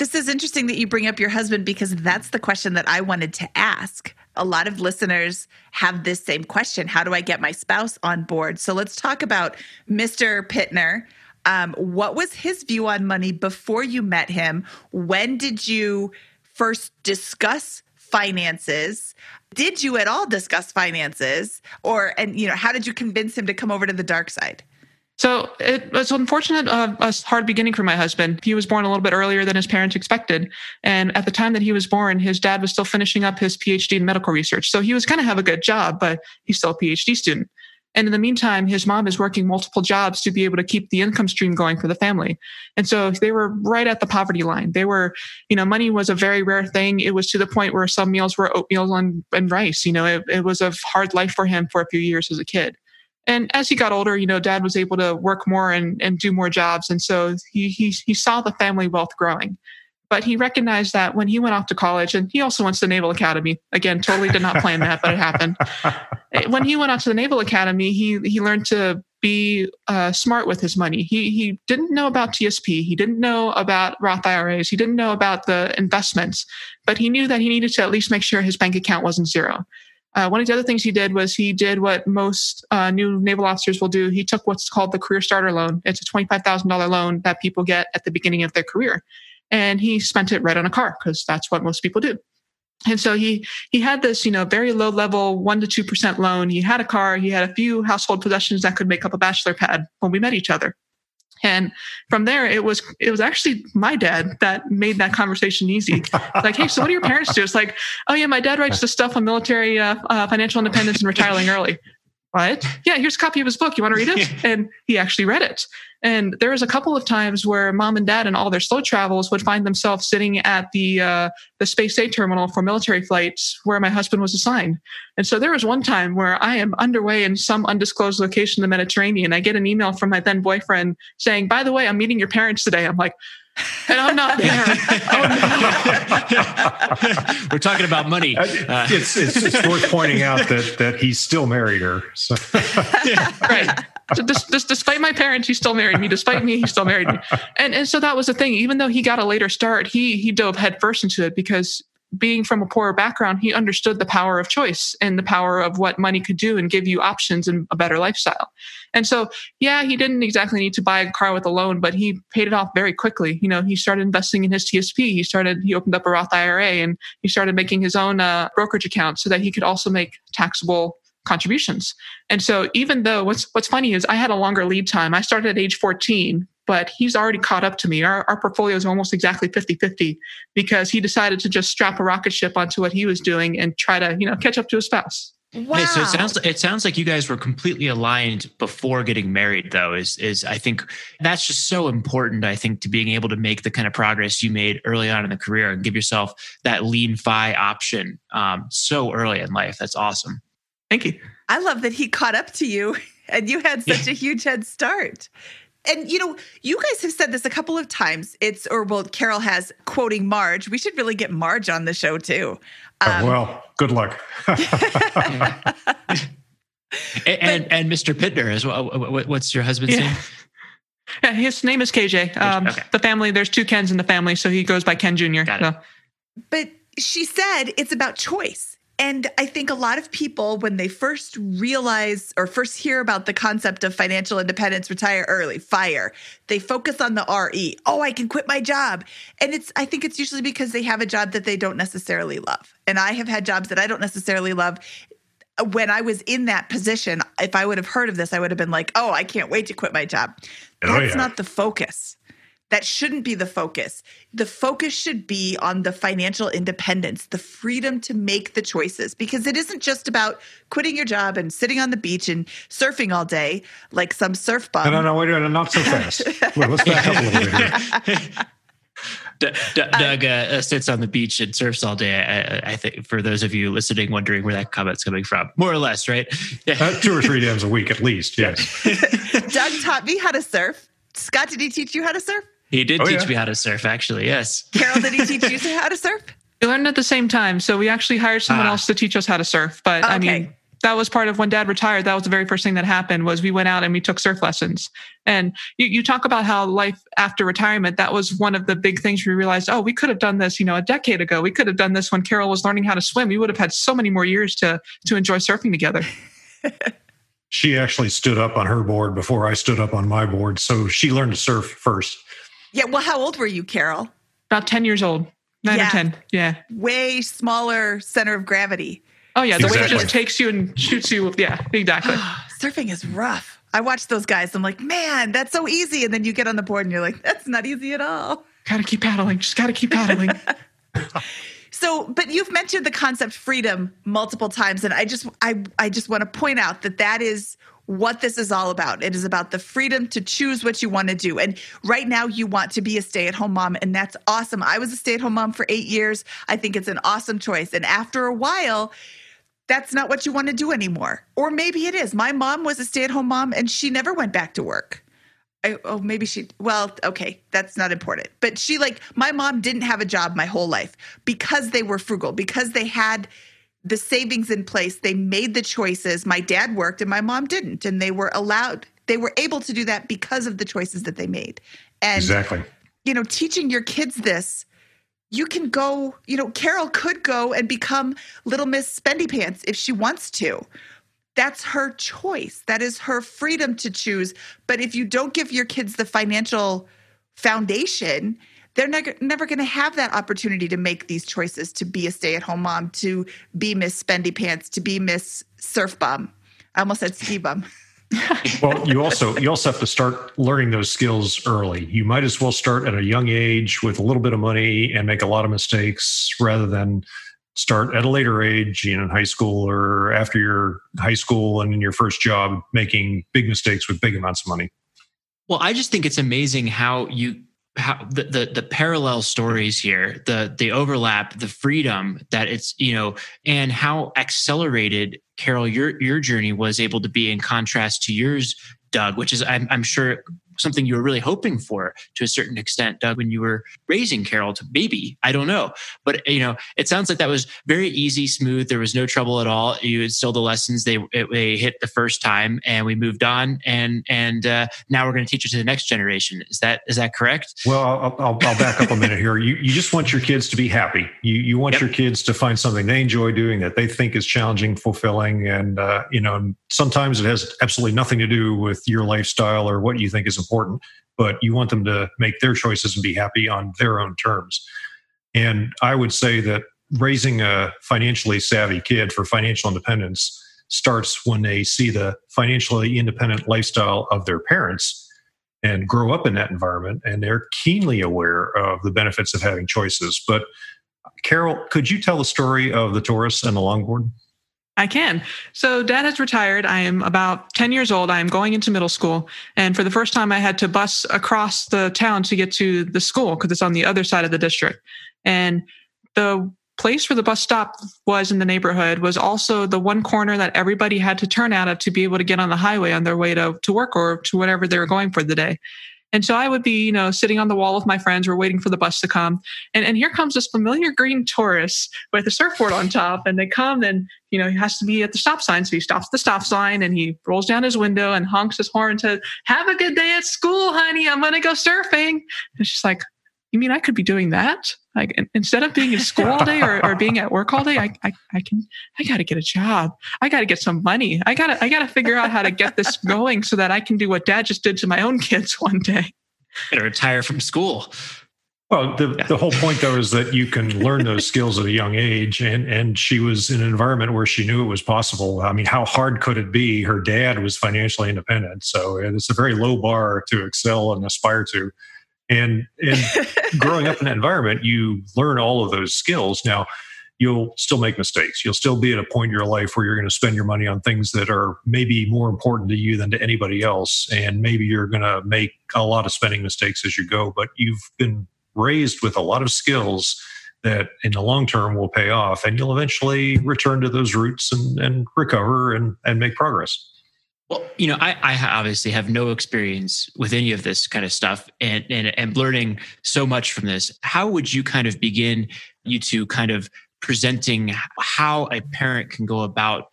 this is interesting that you bring up your husband because that's the question that I wanted to ask. A lot of listeners have this same question How do I get my spouse on board? So let's talk about Mr. Pittner. Um, what was his view on money before you met him? When did you first discuss finances? Did you at all discuss finances? Or, and, you know, how did you convince him to come over to the dark side? So it was unfortunate, uh, a hard beginning for my husband. He was born a little bit earlier than his parents expected. And at the time that he was born, his dad was still finishing up his PhD in medical research. So he was going to have a good job, but he's still a PhD student. And in the meantime, his mom is working multiple jobs to be able to keep the income stream going for the family. And so they were right at the poverty line. They were, you know, money was a very rare thing. It was to the point where some meals were oatmeal and, and rice. You know, it, it was a hard life for him for a few years as a kid. And as he got older, you know, dad was able to work more and, and do more jobs. And so he, he, he saw the family wealth growing. But he recognized that when he went off to college, and he also went to the Naval Academy. Again, totally did not plan that, but it happened. when he went out to the Naval Academy, he he learned to be uh, smart with his money. He he didn't know about TSP. He didn't know about Roth IRAs. He didn't know about the investments, but he knew that he needed to at least make sure his bank account wasn't zero. Uh, one of the other things he did was he did what most uh, new naval officers will do. He took what's called the career starter loan. It's a $25,000 loan that people get at the beginning of their career. And he spent it right on a car because that's what most people do. And so he he had this, you know, very low level one to two percent loan. He had a car. He had a few household possessions that could make up a bachelor pad when we met each other. And from there, it was it was actually my dad that made that conversation easy. like, hey, so what do your parents do? It's like, oh yeah, my dad writes the stuff on military uh, uh, financial independence and retiring early. What? Yeah, here's a copy of his book. You want to read it? And he actually read it. And there was a couple of times where mom and dad and all their slow travels would find themselves sitting at the uh, the Space-A terminal for military flights where my husband was assigned. And so there was one time where I am underway in some undisclosed location in the Mediterranean. I get an email from my then boyfriend saying, "By the way, I'm meeting your parents today." I'm like, and I'm not there. oh. We're talking about money. Uh, it's, it's, it's worth pointing out that that he still married her. So. right. So this, this, despite my parents, he still married me. Despite me, he still married me. And and so that was the thing. Even though he got a later start, he he dove headfirst into it because being from a poorer background, he understood the power of choice and the power of what money could do and give you options and a better lifestyle. And so, yeah, he didn't exactly need to buy a car with a loan, but he paid it off very quickly. You know, he started investing in his TSP. He started, he opened up a Roth IRA and he started making his own uh, brokerage account so that he could also make taxable contributions. And so even though what's what's funny is I had a longer lead time. I started at age 14, but he's already caught up to me. Our, our portfolio is almost exactly 50 50 because he decided to just strap a rocket ship onto what he was doing and try to, you know, catch up to his spouse. Wow. Hey, so it sounds it sounds like you guys were completely aligned before getting married though is is I think that's just so important I think to being able to make the kind of progress you made early on in the career and give yourself that lean fi option um, so early in life that's awesome. Thank you. I love that he caught up to you and you had such yeah. a huge head start and you know, you guys have said this a couple of times. It's or well, Carol has quoting Marge. We should really get Marge on the show too. Oh, um, well, good luck. and, and, and Mr. Pittner as well. What's your husband's yeah. name? Yeah, his name is KJ. Um, okay. The family, there's two Kens in the family, so he goes by Ken Jr. Got it. So. But she said it's about choice. And I think a lot of people, when they first realize or first hear about the concept of financial independence, retire early, fire, they focus on the RE. Oh, I can quit my job. And it's, I think it's usually because they have a job that they don't necessarily love. And I have had jobs that I don't necessarily love. When I was in that position, if I would have heard of this, I would have been like, oh, I can't wait to quit my job. Oh, That's yeah. not the focus. That shouldn't be the focus. The focus should be on the financial independence, the freedom to make the choices, because it isn't just about quitting your job and sitting on the beach and surfing all day like some surf bum. No, no, no, wait, wait, not so fast. Wait, let's back up a little bit here. D- D- Doug uh, uh, sits on the beach and surfs all day. I, I, think for those of you listening, wondering where that comment's coming from, more or less, right? Uh, two or three times a week at least. Yes. Doug taught me how to surf. Scott, did he teach you how to surf? He did oh, teach yeah. me how to surf, actually. Yes. Carol, did he teach you how to surf? We learned at the same time. So we actually hired someone ah. else to teach us how to surf. But okay. I mean, that was part of when dad retired. That was the very first thing that happened was we went out and we took surf lessons. And you, you talk about how life after retirement, that was one of the big things we realized, oh, we could have done this, you know, a decade ago. We could have done this when Carol was learning how to swim. We would have had so many more years to to enjoy surfing together. she actually stood up on her board before I stood up on my board. So she learned to surf first. Yeah. Well, how old were you, Carol? About 10 years old. Nine Yeah. or 10. Yeah. way smaller center of gravity. Oh, yeah. The way it Exactly. just takes you and shoots you. Yeah, exactly. Surfing is rough. I watch those guys. I'm like, man, that's so easy. And then you get on the board and you're like, that's not easy at all. gotta keep paddling. Just gotta keep paddling. So, but you've mentioned the concept freedom multiple times, and I just, I, I just want to point out that that is what this is all about. It is about the freedom to choose what you want to do. And right now, you want to be a stay-at-home mom, and that's awesome. I was a stay-at-home mom for eight years. I think it's an awesome choice. And after a while, that's not what you want to do anymore. Or maybe it is. My mom was a stay-at-home mom, and she never went back to work. I, oh, maybe she, well, okay, that's not important. But she, like, my mom didn't have a job my whole life because they were frugal, because they had the savings in place. They made the choices. My dad worked and my mom didn't. And they were allowed, they were able to do that because of the choices that they made. And, Exactly. you know, teaching your kids this, you can go, you know, Carol could go and become Little Miss Spendy Pants if she wants to that's her choice. That is her freedom to choose. But if you don't give your kids the financial foundation, they're never, never going to have that opportunity to make these choices to be a stay at home mom, to be Miss Spendy Pants, to be Miss Surf Bum. I almost said ski bum. Well, you also you also have to start learning those skills early. You might as well start at a young age with a little bit of money and make a lot of mistakes rather than start at a later age, you know, in high school or after your high school and in your first job making big mistakes with big amounts of money. Well, I just think it's amazing how you how the, the the parallel stories here, the the overlap, the freedom that it's you know, and how accelerated Carol your your journey was able to be in contrast to yours, Doug, which is I'm, I'm sure something you were really hoping for to a certain extent, Doug, when you were raising Carol to baby. I don't know, but you know, it sounds like that was very easy, smooth. There was no trouble at all. You instilled the lessons they they hit the first time, and we moved on, and and uh, now we're going to teach it to the next generation. Is that is that correct? Well, I'll, I'll, I'll back up a minute here. You, you just want your kids to be happy. You, you want Yep. your kids to find something they enjoy doing that they think is challenging, fulfilling, and uh, you know, and sometimes it has absolutely nothing to do with your lifestyle or what you think is important. But you want them to make their choices and be happy on their own terms. And I would say that raising a financially savvy kid for financial independence starts when they see the financially independent lifestyle of their parents and grow up in that environment and they're keenly aware of the benefits of having choices but carol could you tell the story of the taurus and the longboard I can. So, dad has retired. I am about 10 years old. I am going into middle school. And for the first time, I had to bus across the town to get to the school because it's on the other side of the district. And the place where the bus stop was in the neighborhood was also the one corner that everybody had to turn out of to be able to get on the highway on their way to, to work or to whatever they were going for the day. And so I would be, you know, sitting on the wall with my friends. We're waiting for the bus to come. And, and here comes this familiar green Taurus with a surfboard on top. And they come and, you know, he has to be at the stop sign. So he stops the stop sign and he rolls down his window and honks his horn and says, Have a good day at school, honey. I'm going to go surfing. And it's just like, you mean I could be doing that? Like instead of being in school all day or, or being at work all day, I, I, I can, I got to get a job. I got to get some money. I got to, I got to figure out how to get this going so that I can do what dad just did to my own kids one day. Gonna retire from school. well the, the whole point though is that you can learn those skills at a young age and and she was in an environment where she knew it was possible i mean how hard could it be her dad was financially independent so it's a very low bar to excel and aspire to and and growing up in that environment, you learn all of those skills. Now, you'll still make mistakes. You'll still be at a point in your life where you're going to spend your money on things that are maybe more important to you than to anybody else. And maybe you're going to make a lot of spending mistakes as you go, but you've been raised with a lot of skills that in the long term will pay off and you'll eventually return to those roots and, and recover and, and make progress. Well, you know, I, I obviously have no experience with any of this kind of stuff and, and and learning so much from this. How would you kind of begin you two kind of presenting how a parent can go about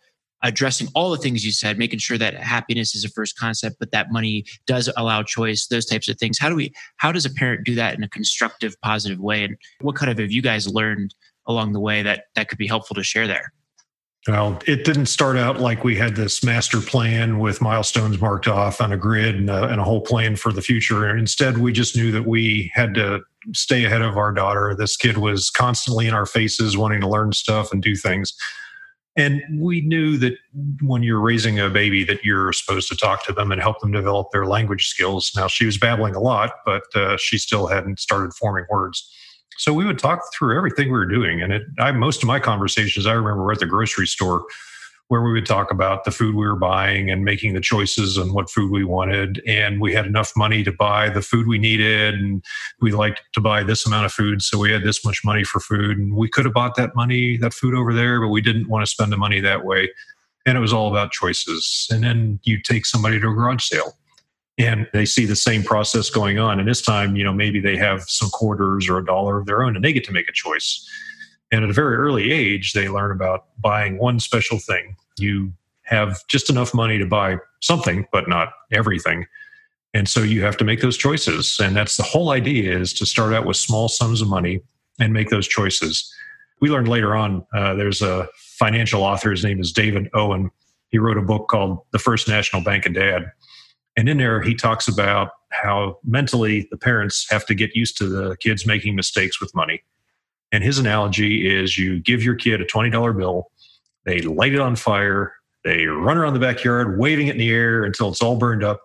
addressing all the things you said, making sure that happiness is a first concept, but that money does allow choice, those types of things. How do we how does a parent do that in a constructive, positive way? And what kind of have you guys learned along the way that that could be helpful to share there? Well, it didn't start out like we had this master plan with milestones marked off on a grid and a, and a, whole plan for the future. Instead, we just knew that we had to stay ahead of our daughter. This kid was constantly in our faces, wanting to learn stuff and do things. And we knew that when you're raising a baby, that you're supposed to talk to them and help them develop their language skills. Now, she was babbling a lot, but uh, she still hadn't started forming words. So we would talk through everything we were doing. And it, I, most of my conversations, I remember were at the grocery store where we would talk about the food we were buying and making the choices and what food we wanted. And we had enough money to buy the food we needed. And we liked to buy this amount of food. So we had this much money for food. And we could have bought that money, that food over there, but we didn't want to spend the money that way. And it was all about choices. And then you take somebody to a garage sale and they see the same process going on. And this time, you know, maybe they have some quarters or a dollar of their own and they get to make a choice. And at a very early age, they learn about buying one special thing. You have just enough money to buy something, but not everything. And so you have to make those choices. And that's the whole idea is to start out with small sums of money and make those choices. We learned later on, uh, there's a financial author, his name is David Owen. He wrote a book called The First National Bank of Dad and in there, he talks about how mentally the parents have to get used to the kids making mistakes with money. And his analogy is you give your kid a $20 bill, they light it on fire, they run around the backyard waving it in the air until it's all burned up.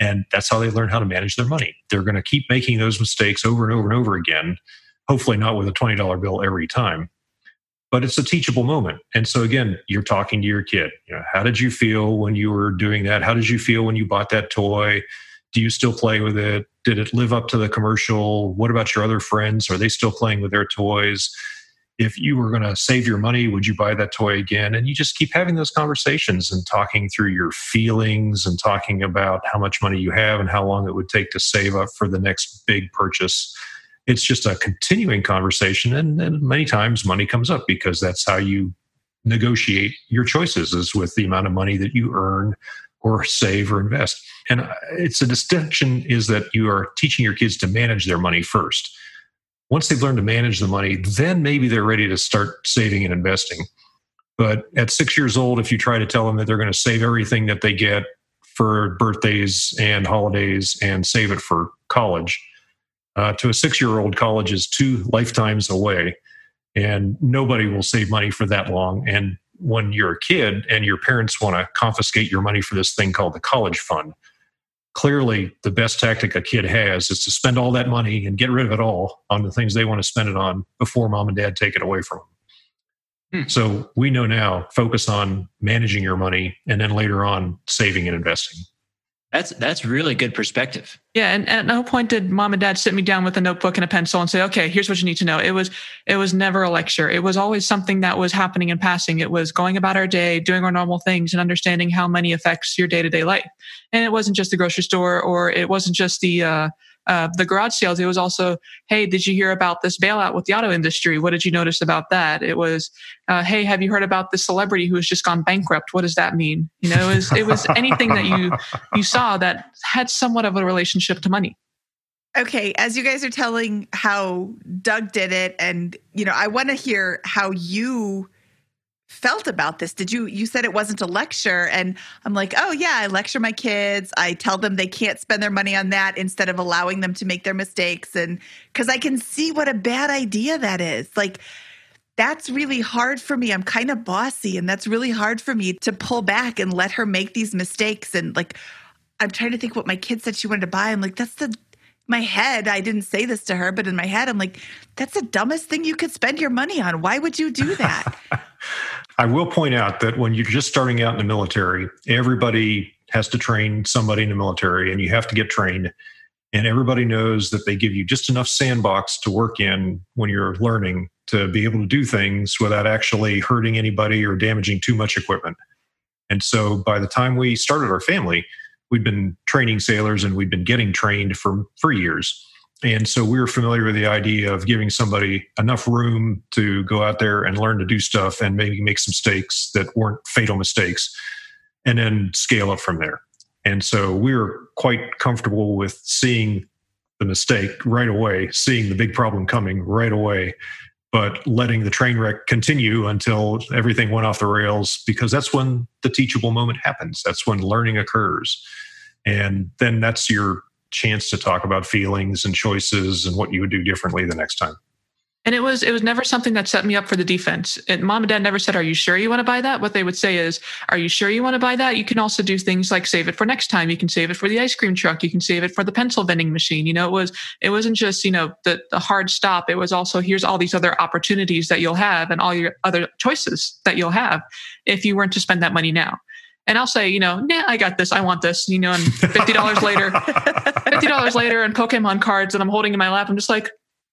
And that's how they learn how to manage their money. They're going to keep making those mistakes over and over and over again, hopefully not with a $20 bill every time but it's a teachable moment. And so again, you're talking to your kid. You know, how did you feel when you were doing that? How did you feel when you bought that toy? Do you still play with it? Did it live up to the commercial? What about your other friends? Are they still playing with their toys? If you were going to save your money, would you buy that toy again? And you just keep having those conversations and talking through your feelings and talking about how much money you have and how long it would take to save up for the next big purchase it's just a continuing conversation and, and many times money comes up because that's how you negotiate your choices is with the amount of money that you earn or save or invest. And uh, it's a distinction is that you are teaching your kids to manage their money first. Once they've learned to manage the money then maybe they're ready to start saving and investing. But at six years old if you try to tell them that they're going to save everything that they get for birthdays and holidays and save it for college uh, to a six year old, college is two lifetimes away, and nobody will save money for that long. And when you're a kid and your parents want to confiscate your money for this thing called the college fund, clearly the best tactic a kid has is to spend all that money and get rid of it all on the things they want to spend it on before mom and dad take it away from them. Hmm. So we know now focus on managing your money and then later on saving and investing. That's that's really good perspective. Yeah, and, and, at no point did mom and dad sit me down with a notebook and a pencil and say, "Okay, here's what you need to know." It was it was never a lecture. It was always something that was happening in passing. It was going about our day, doing our normal things, and understanding how money affects your day to day life. And it wasn't just the grocery store, or it wasn't just the uh, uh, the garage sales, it was also, hey, did you hear about this bailout with the auto industry? What did you notice about that? It was, uh, hey, have you heard about this celebrity who has just gone bankrupt? What does that mean? You know, it was, it was anything that you you saw that had somewhat of a relationship to money. Okay, as you guys are telling how Doug did it, and you know, I want to hear how you felt about this. Did you you said it wasn't a lecture and I'm like, "Oh yeah, I lecture my kids. I tell them they can't spend their money on that instead of allowing them to make their mistakes and cuz I can see what a bad idea that is." Like that's really hard for me. I'm kind of bossy and that's really hard for me to pull back and let her make these mistakes and like I'm trying to think what my kid said she wanted to buy. I'm like, that's the my head, I didn't say this to her, but in my head, I'm like, that's the dumbest thing you could spend your money on. Why would you do that? I will point out that when you're just starting out in the military, everybody has to train somebody in the military and you have to get trained. And everybody knows that they give you just enough sandbox to work in when you're learning to be able to do things without actually hurting anybody or damaging too much equipment. And so by the time we started our family, we'd been training sailors and we'd been getting trained for, for years. And so we were familiar with the idea of giving somebody enough room to go out there and learn to do stuff and maybe make some mistakes that weren't fatal mistakes and then scale up from there. And so we were quite comfortable with seeing the mistake right away, seeing the big problem coming right away, but letting the train wreck continue until everything went off the rails because that's when the teachable moment happens. That's when learning occurs. And then that's your chance to talk about feelings and choices and what you would do differently the next time. And it was it was never something that set me up for the defense. And mom and dad never said are you sure you want to buy that? What they would say is are you sure you want to buy that? You can also do things like save it for next time. You can save it for the ice cream truck. You can save it for the pencil vending machine. You know it was it wasn't just you know the, the hard stop. It was also here's all these other opportunities that you'll have and all your other choices that you'll have if you weren't to spend that money now and I'll say, you know, nah, I got this. I want this. You know, and fifty dollars later, fifty dollars later, and Pokemon cards that I'm holding in my lap. I'm just like,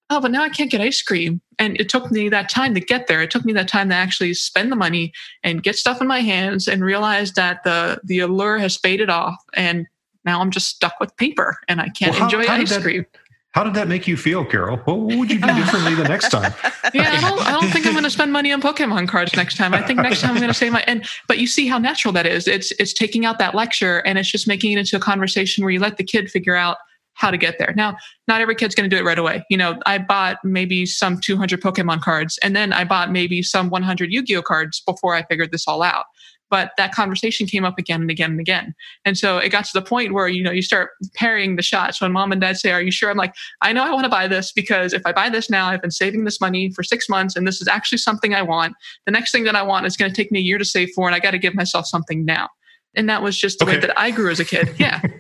oh, but now I can't get ice cream. And it took me that time to get there. It took me that time to actually spend the money and get stuff in my hands and realize that the the allure has faded off. And now I'm just stuck with paper and I can't well, how, enjoy how ice that, cream. How did that make you feel, Carol? What, would you do differently the next time? Yeah, I don't, I don't think I'm going to spend money on Pokemon cards next time. I think next time I'm going to save my and. But you see how natural that is. It's it's taking out that lecture and it's just making it into a conversation where you let the kid figure out how to get there. Now, not every kid's going to do it right away. You know, I bought maybe some 200 Pokemon cards and then I bought maybe some 100 Yu Gi Oh cards before I figured this all out. But that conversation came up again and again and again. And so it got to the point where, you know, you start parrying the shots. When mom and dad say, Are you sure? I'm like, I know I want to buy this because if I buy this now, I've been saving this money for six months and this is actually something I want. The next thing that I want is going to take me a year to save for, and I got to give myself something now. And that was just the okay. way that I grew as a kid. Yeah.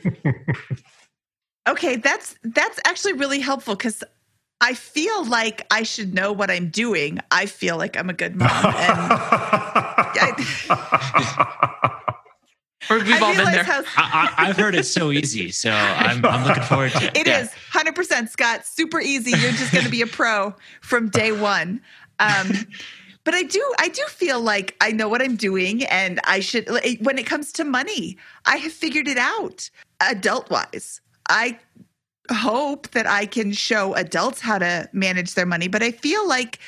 Okay, that's that's actually really helpful because I feel like I should know what I'm doing. I feel like I'm a good mom. I, we've all been there. How, I, have heard it's so easy, so I'm, I'm looking forward to it. It yeah. is 100%, Scott. Super easy. You're just going to be a pro from day one. Um, but I do, I do feel like I know what I'm doing, and I should. When it comes to money, I have figured it out adult wise. I hope that I can show adults how to manage their money, but I feel like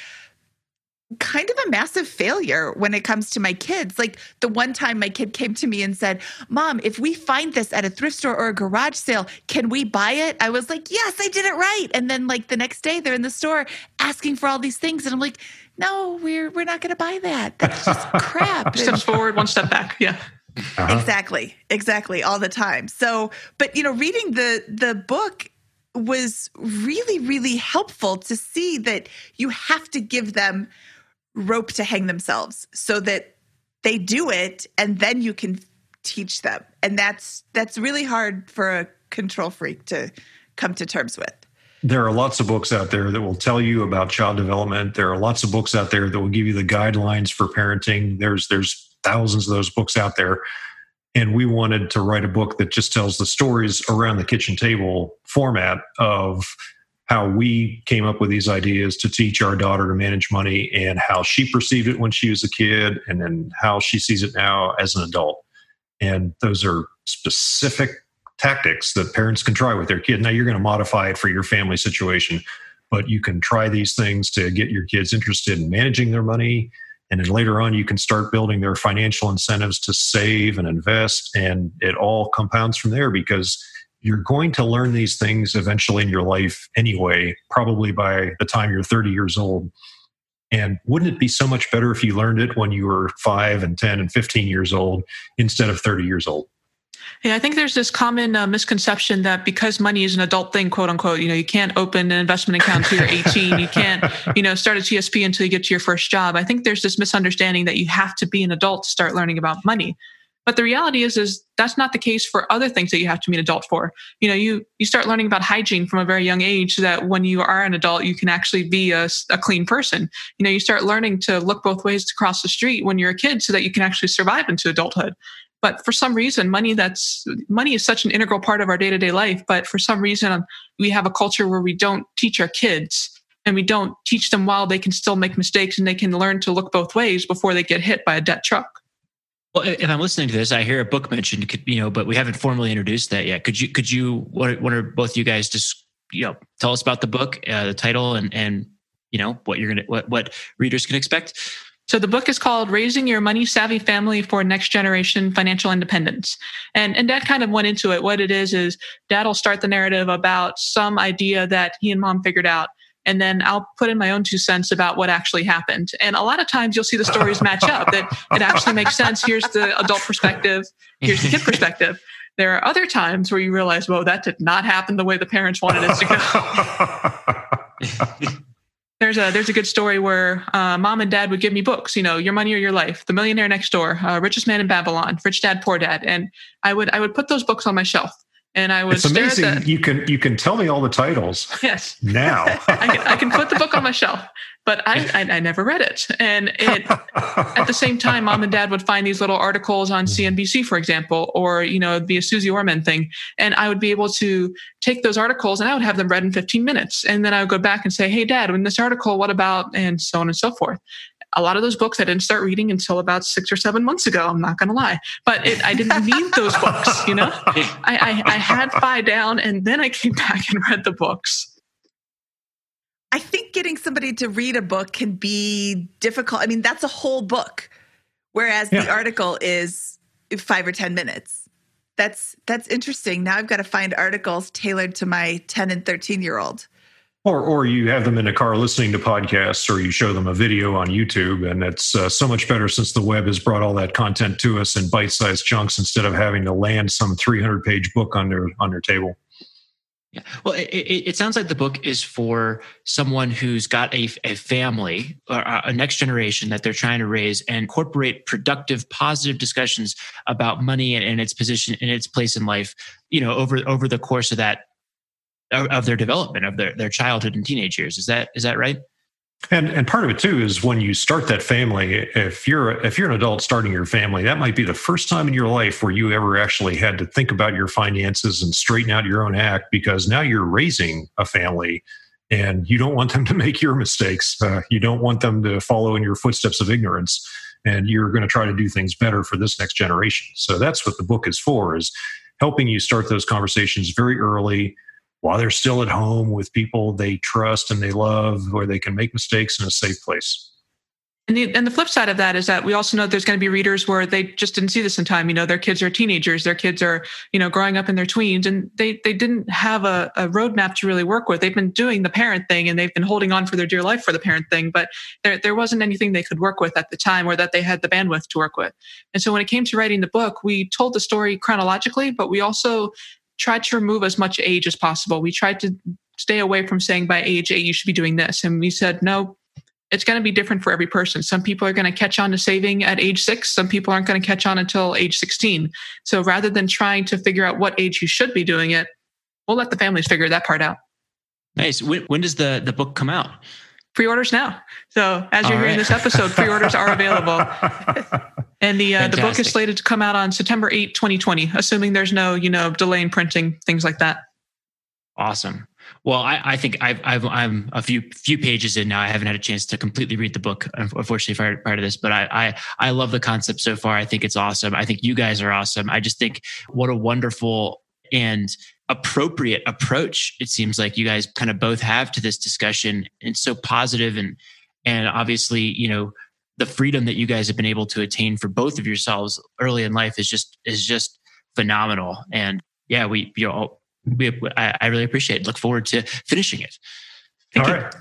kind of a massive failure when it comes to my kids. Like the one time my kid came to me and said, Mom, if we find this at a thrift store or a garage sale, can we buy it? I was like, Yes, I did it right. And then like the next day they're in the store asking for all these things. And I'm like, No, we're we're not gonna buy that. That's just crap. Steps forward, one step back. Yeah. Uh-huh. Exactly. Exactly. All the time. So, but you know, reading the the book was really really helpful to see that you have to give them rope to hang themselves so that they do it and then you can teach them. And that's that's really hard for a control freak to come to terms with there are lots of books out there that will tell you about child development. There are lots of books out there that will give you the guidelines for parenting. There's there's thousands of those books out there. And we wanted to write a book that just tells the stories around the kitchen table format of how we came up with these ideas to teach our daughter to manage money and how she perceived it when she was a kid and then how she sees it now as an adult. And those are specific tactics that parents can try with their kid. Now, you're going to modify it for your family situation, but you can try these things to get your kids interested in managing their money and then later on, you can start building their financial incentives to save and invest. And it all compounds from there because you're going to learn these things eventually in your life anyway, probably by the time you're 30 years old. And wouldn't it be so much better if you learned it when you were five and 10 and 15 years old instead of 30 years old? Yeah, I think there's this common uh, misconception that because money is an adult thing, quote unquote, you know, you can't open an investment account until you're 18. You can't, you know, start a TSP until you get to your first job. I think there's this misunderstanding that you have to be an adult to start learning about money. But the reality is, is that's not the case for other things that you have to be an adult for. You know, you you start learning about hygiene from a very young age, so that when you are an adult, you can actually be a, a clean person. You know, you start learning to look both ways to cross the street when you're a kid, so that you can actually survive into adulthood but for some reason money that's money is such an integral part of our day-to-day life but for some reason um, we have a culture where we don't teach our kids and we don't teach them while they can still make mistakes and they can learn to look both ways before they get hit by a debt truck well if i'm listening to this i hear a book mentioned you know but we haven't formally introduced that yet could you could you what, what are both you guys just you know tell us about the book uh, the title and and you know what you're gonna what what readers can expect so the book is called Raising Your Money Savvy Family for Next Generation Financial Independence. And, and dad kind of went into it. What it is, is dad will start the narrative about some idea that he and mom figured out. And then I'll put in my own two cents about what actually happened. And a lot of times you'll see the stories match up that it actually makes sense. Here's the adult perspective, here's the kid perspective. There are other times where you realize, whoa, that did not happen the way the parents wanted it to go. there's a there's a good story where uh, mom and dad would give me books you know your money or your life the millionaire next door uh, richest man in babylon rich dad poor dad and i would i would put those books on my shelf and I was. It's amazing. you can you can tell me all the titles. Yes. Now I, can, I can put the book on my shelf, but I, I, I never read it. And it, at the same time, mom and dad would find these little articles on CNBC, mm-hmm. for example, or you know, it'd be a Suze Orman thing, and I would be able to take those articles and I would have them read in 15 minutes, and then I would go back and say, "Hey, Dad, in this article, what about?" and so on and so forth a lot of those books I didn't start reading until about six or seven months ago. I'm not going to lie, but it, I didn't need those books. You know, I, I, I had FI down, and then I came back and read the books. I think getting somebody to read a book can be difficult. I mean, that's a whole book, whereas yeah. the article is five or ten minutes. That's that's interesting. Now I've got to find articles tailored to my ten and thirteen year old. Or, or you have them in a car listening to podcasts, or you show them a video on YouTube, and it's uh, so much better since the web has brought all that content to us in bite-sized chunks instead of having to land some 300-page book on their on their table. Yeah. Well, it, it, sounds like the book is for someone who's got a, a family or a next generation that they're trying to raise and incorporate productive, positive discussions about money and, and its position and its place in life, you know, over, over the course of that of their development of their, their childhood and teenage years. Is that is that right? And and part of it too is when you start that family. If you're if you're an adult starting your family, that might be the first time in your life where you ever actually had to think about your finances and straighten out your own act because now you're raising a family and you don't want them to make your mistakes. Uh, you don't want them to follow in your footsteps of ignorance, and you're going to try to do things better for this next generation. So that's what the book is for: is helping you start those conversations very early while they're still at home with people they trust and they love, where they can make mistakes in a safe place. And the, and the flip side of that is that we also know there's going to be readers where they just didn't see this in time. You know, their kids are teenagers, their kids are, you know, growing up in their tweens, and they they didn't have a, a roadmap to really work with. They've been doing the parent thing and they've been holding on for their dear life for the parent thing, but there there wasn't anything they could work with at the time or that they had the bandwidth to work with. And so when it came to writing the book, we told the story chronologically, but we also tried to remove as much age as possible. We tried to stay away from saying by age eight, you should be doing this. And we said, no, it's going to be different for every person. Some people are going to catch on to saving at age six. Some people aren't going to catch on until age 16. So rather than trying to figure out what age you should be doing it, we'll let the families figure that part out. Nice. When, when does the, the book come out? Pre-orders now. So as you're All hearing right. this episode, pre-orders are available. And the uh, the book is slated to come out on September 8, 2020, assuming there's no, you know, delay in printing, things like that. Awesome. Well, I, I think I've, I've, I'm a few few pages in now. I haven't had a chance to completely read the book, unfortunately, prior, prior to this. But I, I I love the concept so far. I think it's awesome. I think you guys are awesome. I just think what a wonderful and appropriate approach it seems like you guys kind of both have to this discussion. It's so positive and and obviously, you know, the freedom that you guys have been able to attain for both of yourselves early in life is just is just phenomenal. And yeah, we you know we, I, I really appreciate it. Look forward to finishing it. Thank All you. right.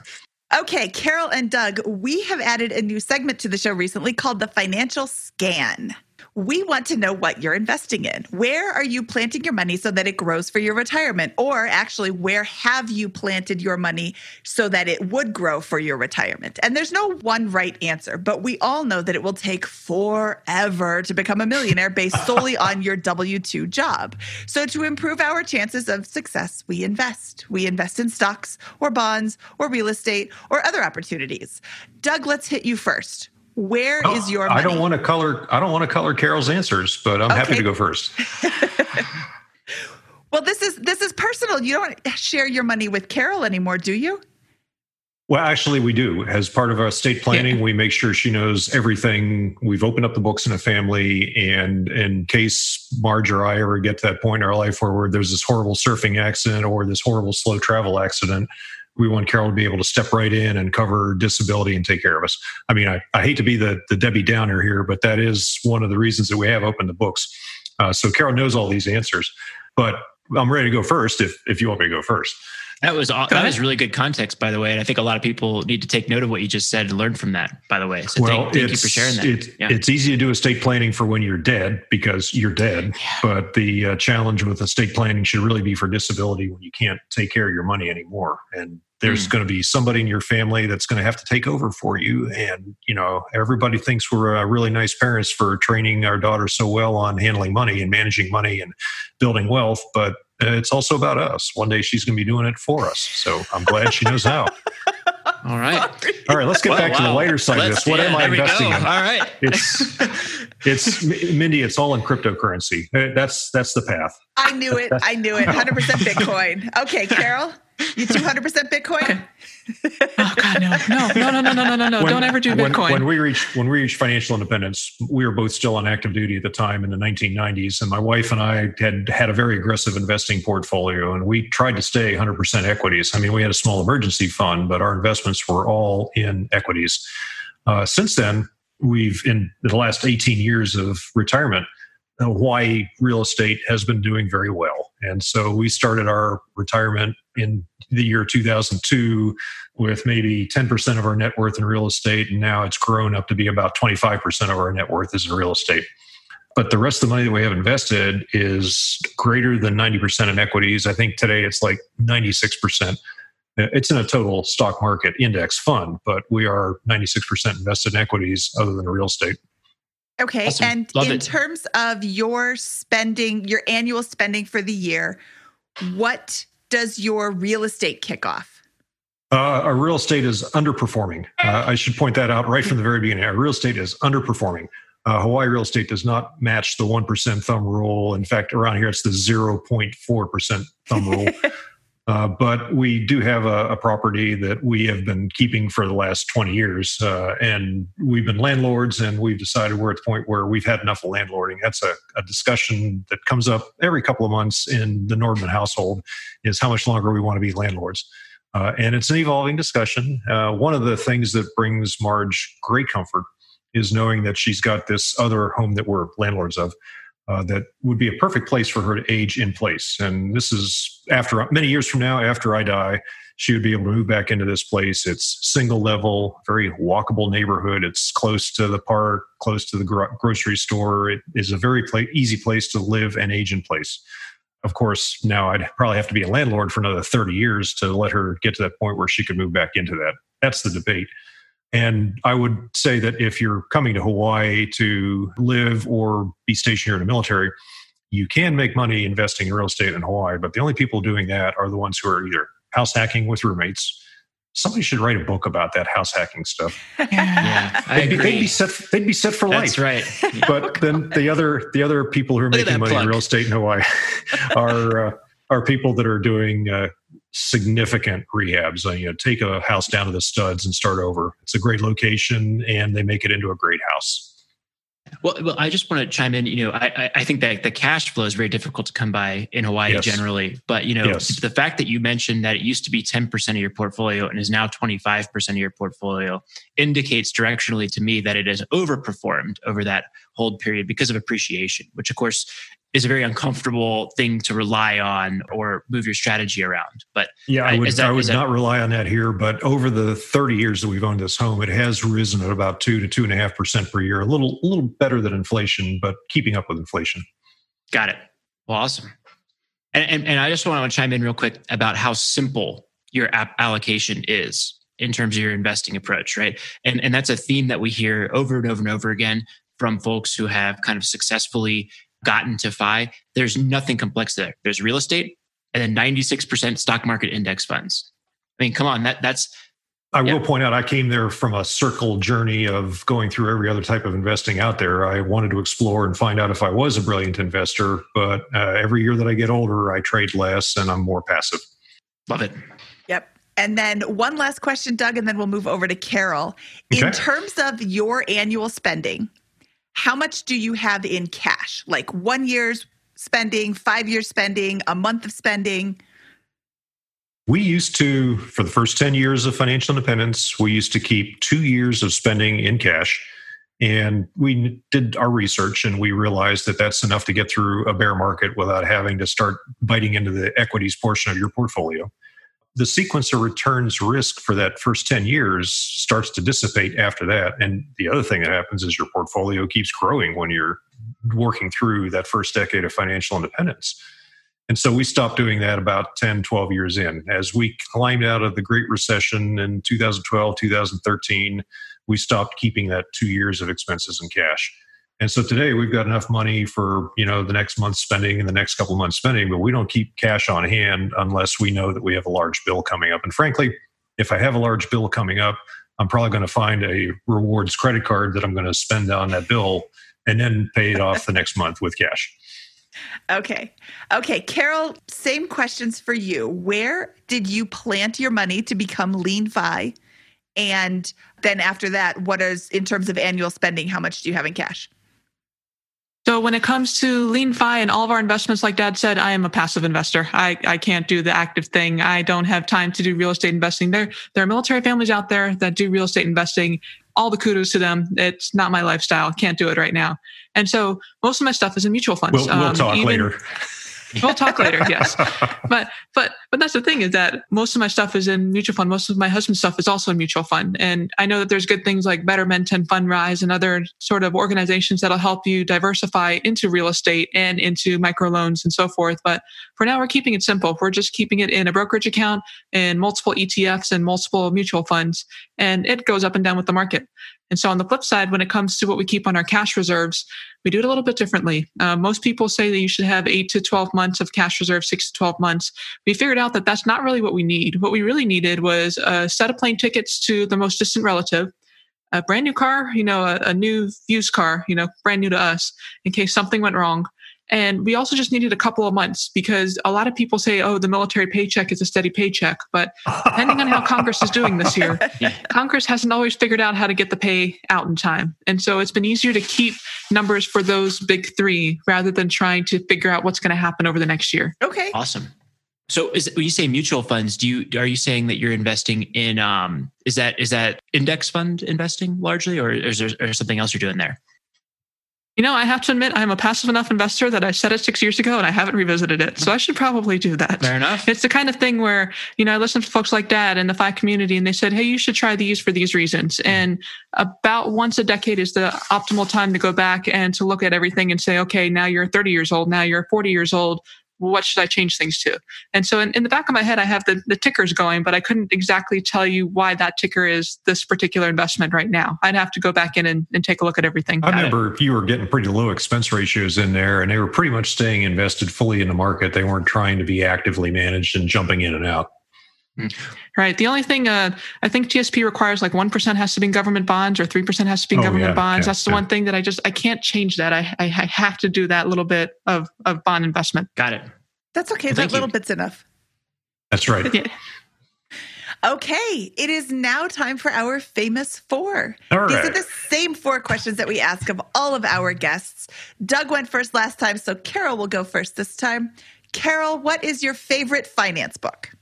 Okay, Carol and Doug, we have added a new segment to the show recently called the Financial Scan. We want to know what you're investing in. Where are you planting your money so that it grows for your retirement? Or actually, where have you planted your money so that it would grow for your retirement? And there's no one right answer, but we all know that it will take forever to become a millionaire based solely on your W 2 job. So, to improve our chances of success, we invest. We invest in stocks or bonds or real estate or other opportunities. Doug, let's hit you first. Where oh, is your money? I don't want to color I don't want to color Carol's answers, but I'm okay. happy to go first. well, this is this is personal. You don't share your money with Carol anymore, do you? Well, actually, we do. As part of our estate planning, yeah. we make sure she knows everything. We've opened up the books in a family, and in case Marge or I ever get to that point in our life where there's this horrible surfing accident or this horrible slow travel accident, we want Carol to be able to step right in and cover disability and take care of us. I mean, I, I hate to be the, the Debbie Downer here, but that is one of the reasons that we have opened the books. Uh, so Carol knows all these answers, but I'm ready to go first if, if you want me to go first. That was all, that was really good context, by the way. And I think a lot of people need to take note of what you just said and learn from that. By the way, so well, thank, thank you for sharing that. It's, yeah. it's easy to do estate planning for when you're dead because you're dead. Yeah. But the uh, challenge with estate planning should really be for disability when you can't take care of your money anymore. And there's mm. going to be somebody in your family that's going to have to take over for you. And you know, everybody thinks we're uh, really nice parents for training our daughter so well on handling money and managing money and building wealth, but it's also about us. One day she's going to be doing it for us. So I'm glad she knows how. All right. All right. Let's get well, back wow. to the lighter side Let's, of this. What yeah, am I investing in? All right. It's, it's Mindy. It's all in cryptocurrency. Uh, that's that's the path. I knew it. I knew it. 100% Bitcoin. Okay, Carol. You 200% Bitcoin? Oh God, no, no, no, no, no, no, no, no! When, Don't ever do Bitcoin. When, when we reached when we reached financial independence, we were both still on active duty at the time in the 1990s, and my wife and I had had a very aggressive investing portfolio, and we tried to stay 100% equities. I mean, we had a small emergency fund, but our investments were all in equities. Uh, since then, we've in the last 18 years of retirement Uh, Hawaii real estate has been doing very well. And so we started our retirement in the year 2002 with maybe 10% of our net worth in real estate. And now it's grown up to be about 25% of our net worth is in real estate. But the rest of the money that we have invested is greater than 90% in equities. I think today it's like 96%. Uh, it's in a total stock market index fund, but we are 96% invested in equities other than real estate. Okay. Awesome. And Love in it. terms of your spending, your annual spending for the year, what does your real estate kick off? Uh, our real estate is underperforming. Uh, I should point that out right from the very beginning. Our real estate is underperforming. Uh, Hawaii real estate does not match the 1% thumb rule. In fact, around here, it's the 0.4% thumb rule. Uh, but we do have a, a, property that we have been keeping for the last 20 years. Uh, and we've been landlords and we've decided we're at the point where we've had enough of landlording. That's a, a discussion that comes up every couple of months in the Nordman household is how much longer we want to be landlords. Uh, and it's an evolving discussion. Uh, one of the things that brings Marge great comfort is knowing that she's got this other home that we're landlords of uh, that would be a perfect place for her to age in place. And this is after many years from now, after I die, she would be able to move back into this place. It's single level, very walkable neighborhood. It's close to the park, close to the gro- grocery store. It is a very pla- easy place to live and age in place. Of course, now I'd probably have to be a landlord for another 30 years to let her get to that point where she could move back into that. That's the debate. And I would say that if you're coming to Hawaii to live or be stationed here in the military, you can make money investing in real estate in Hawaii, but the only people doing that are the ones who are either house hacking with roommates. Somebody should write a book about that house hacking stuff. yeah, they'd, be, they'd, be, set. They'd be set for That's life. right. but then the other the other people who are Look making money plug. in real estate in Hawaii are uh, are people that are doing uh, significant rehabs. Uh, you know, take a house down to the studs and start over. It's a great location, and they make it into a great house. Well, well, I just want to chime in. You know, I, I think that the cash flow is very difficult to come by in Hawaii yes. generally. But you know, yes. the fact that you mentioned that it used to be ten percent of your portfolio and is now twenty five percent of your portfolio indicates directionally to me that it has overperformed over that hold period because of appreciation, which of course is a very uncomfortable thing to rely on or move your strategy around. But yeah, I would, that, I would not rely on that here. But over the 30 years that we've owned this home, it has risen at about two to two and a half percent per year. A little, a little better than inflation, but keeping up with inflation. Got it. Well, awesome. And, and, and I just want to chime in real quick about how simple your app allocation is in terms of your investing approach, right? And and that's a theme that we hear over and over and over again from folks who have kind of successfully gotten to FI, there's nothing complex there. There's real estate and then 96% stock market index funds. I mean, come on, that that's I yeah. will point out I came there from a circle journey of going through every other type of investing out there. I wanted to explore and find out if I was a brilliant investor, but uh, every year that I get older, I trade less and I'm more passive. Love it. Yep. And then one last question, Doug, and then we'll move over to Carol. Okay. In terms of your annual spending, how much do you have in cash? Like one year's spending, five years spending, a month of spending? We used to, for the first 10 years of financial independence, we used to keep two years of spending in cash. And we did our research and we realized that that's enough to get through a bear market without having to start biting into the equities portion of your portfolio. The sequence of returns risk for that first 10 years starts to dissipate after that. And the other thing that happens is your portfolio keeps growing when you're working through that first decade of financial independence. And so we stopped doing that about 10, 12 years in. As we climbed out of the Great Recession in 2012, 2013, we stopped keeping that two years of expenses in cash. And so today we've got enough money for, you know, the next month's spending and the next couple months spending, but we don't keep cash on hand unless we know that we have a large bill coming up. And frankly, if I have a large bill coming up, I'm probably going to find a rewards credit card that I'm going to spend on that bill and then pay it off the next month with cash. Okay. Okay. Carol, same questions for you. Where did you plant your money to become lean fi? And then after that, what is in terms of annual spending? How much do you have in cash? So when it comes to lean fi and all of our investments, like Dad said, I am a passive investor. I, I can't do the active thing. I don't have time to do real estate investing. There there are military families out there that do real estate investing. All the kudos to them. It's not my lifestyle. Can't do it right now. And so most of my stuff is in mutual funds. We'll, we'll um, talk even, later. We'll talk later, yes. But but but that's the thing is that most of my stuff is in mutual fund. Most of my husband's stuff is also in mutual fund. And I know that there's good things like Betterment and Fundrise and other sort of organizations that'll help you diversify into real estate and into microloans and so forth. But for now, we're keeping it simple. We're just keeping it in a brokerage account and multiple ETFs and multiple mutual funds, and it goes up and down with the market. And so on the flip side, when it comes to what we keep on our cash reserves, we do it a little bit differently. Uh, most people say that you should have eight to 12 months of cash reserve, six to 12 months. We figured out that that's not really what we need. What we really needed was a set of plane tickets to the most distant relative, a brand new car, you know, a, a new used car, you know, brand new to us in case something went wrong. And we also just needed a couple of months because a lot of people say, oh, the military paycheck is a steady paycheck. But depending on how Congress is doing this year, Congress hasn't always figured out how to get the pay out in time. And so it's been easier to keep numbers for those big three rather than trying to figure out what's going to happen over the next year. Okay. Awesome. So is when you say mutual funds, do you are you saying that you're investing in um is that is that index fund investing largely or is there or something else you're doing there? You know, I have to admit, I'm a passive enough investor that I said it six years ago and I haven't revisited it. So I should probably do that. Fair enough. It's the kind of thing where, you know, I listen to folks like Dad in the FI community and they said, hey, you should try these for these reasons. Mm-hmm. And about once a decade is the optimal time to go back and to look at everything and say, okay, now you're 30 years old, now you're 40 years old what should I change things to? And so in, in, the back of my head, I have the, the tickers going, but I couldn't exactly tell you why that ticker is this particular investment right now. I'd have to go back in and, and take a look at everything. I remember if you were getting pretty low expense ratios in there and they were pretty much staying invested fully in the market. They weren't trying to be actively managed and jumping in and out. Hmm. Right. The only thing uh, I think TSP requires like one percent has to be in government bonds or three percent has to be in oh, government yeah, bonds. Yeah, That's the yeah. one thing that I just I can't change that. I, I, I have to do that little bit of of bond investment. Got it. That's okay. Well, that little you. bit's enough. That's right. Okay, it is now time for our famous four. All These right. are the same four questions that we ask of all of our guests. Doug went first last time, so Carol will go first this time. Carol, what is your favorite finance book?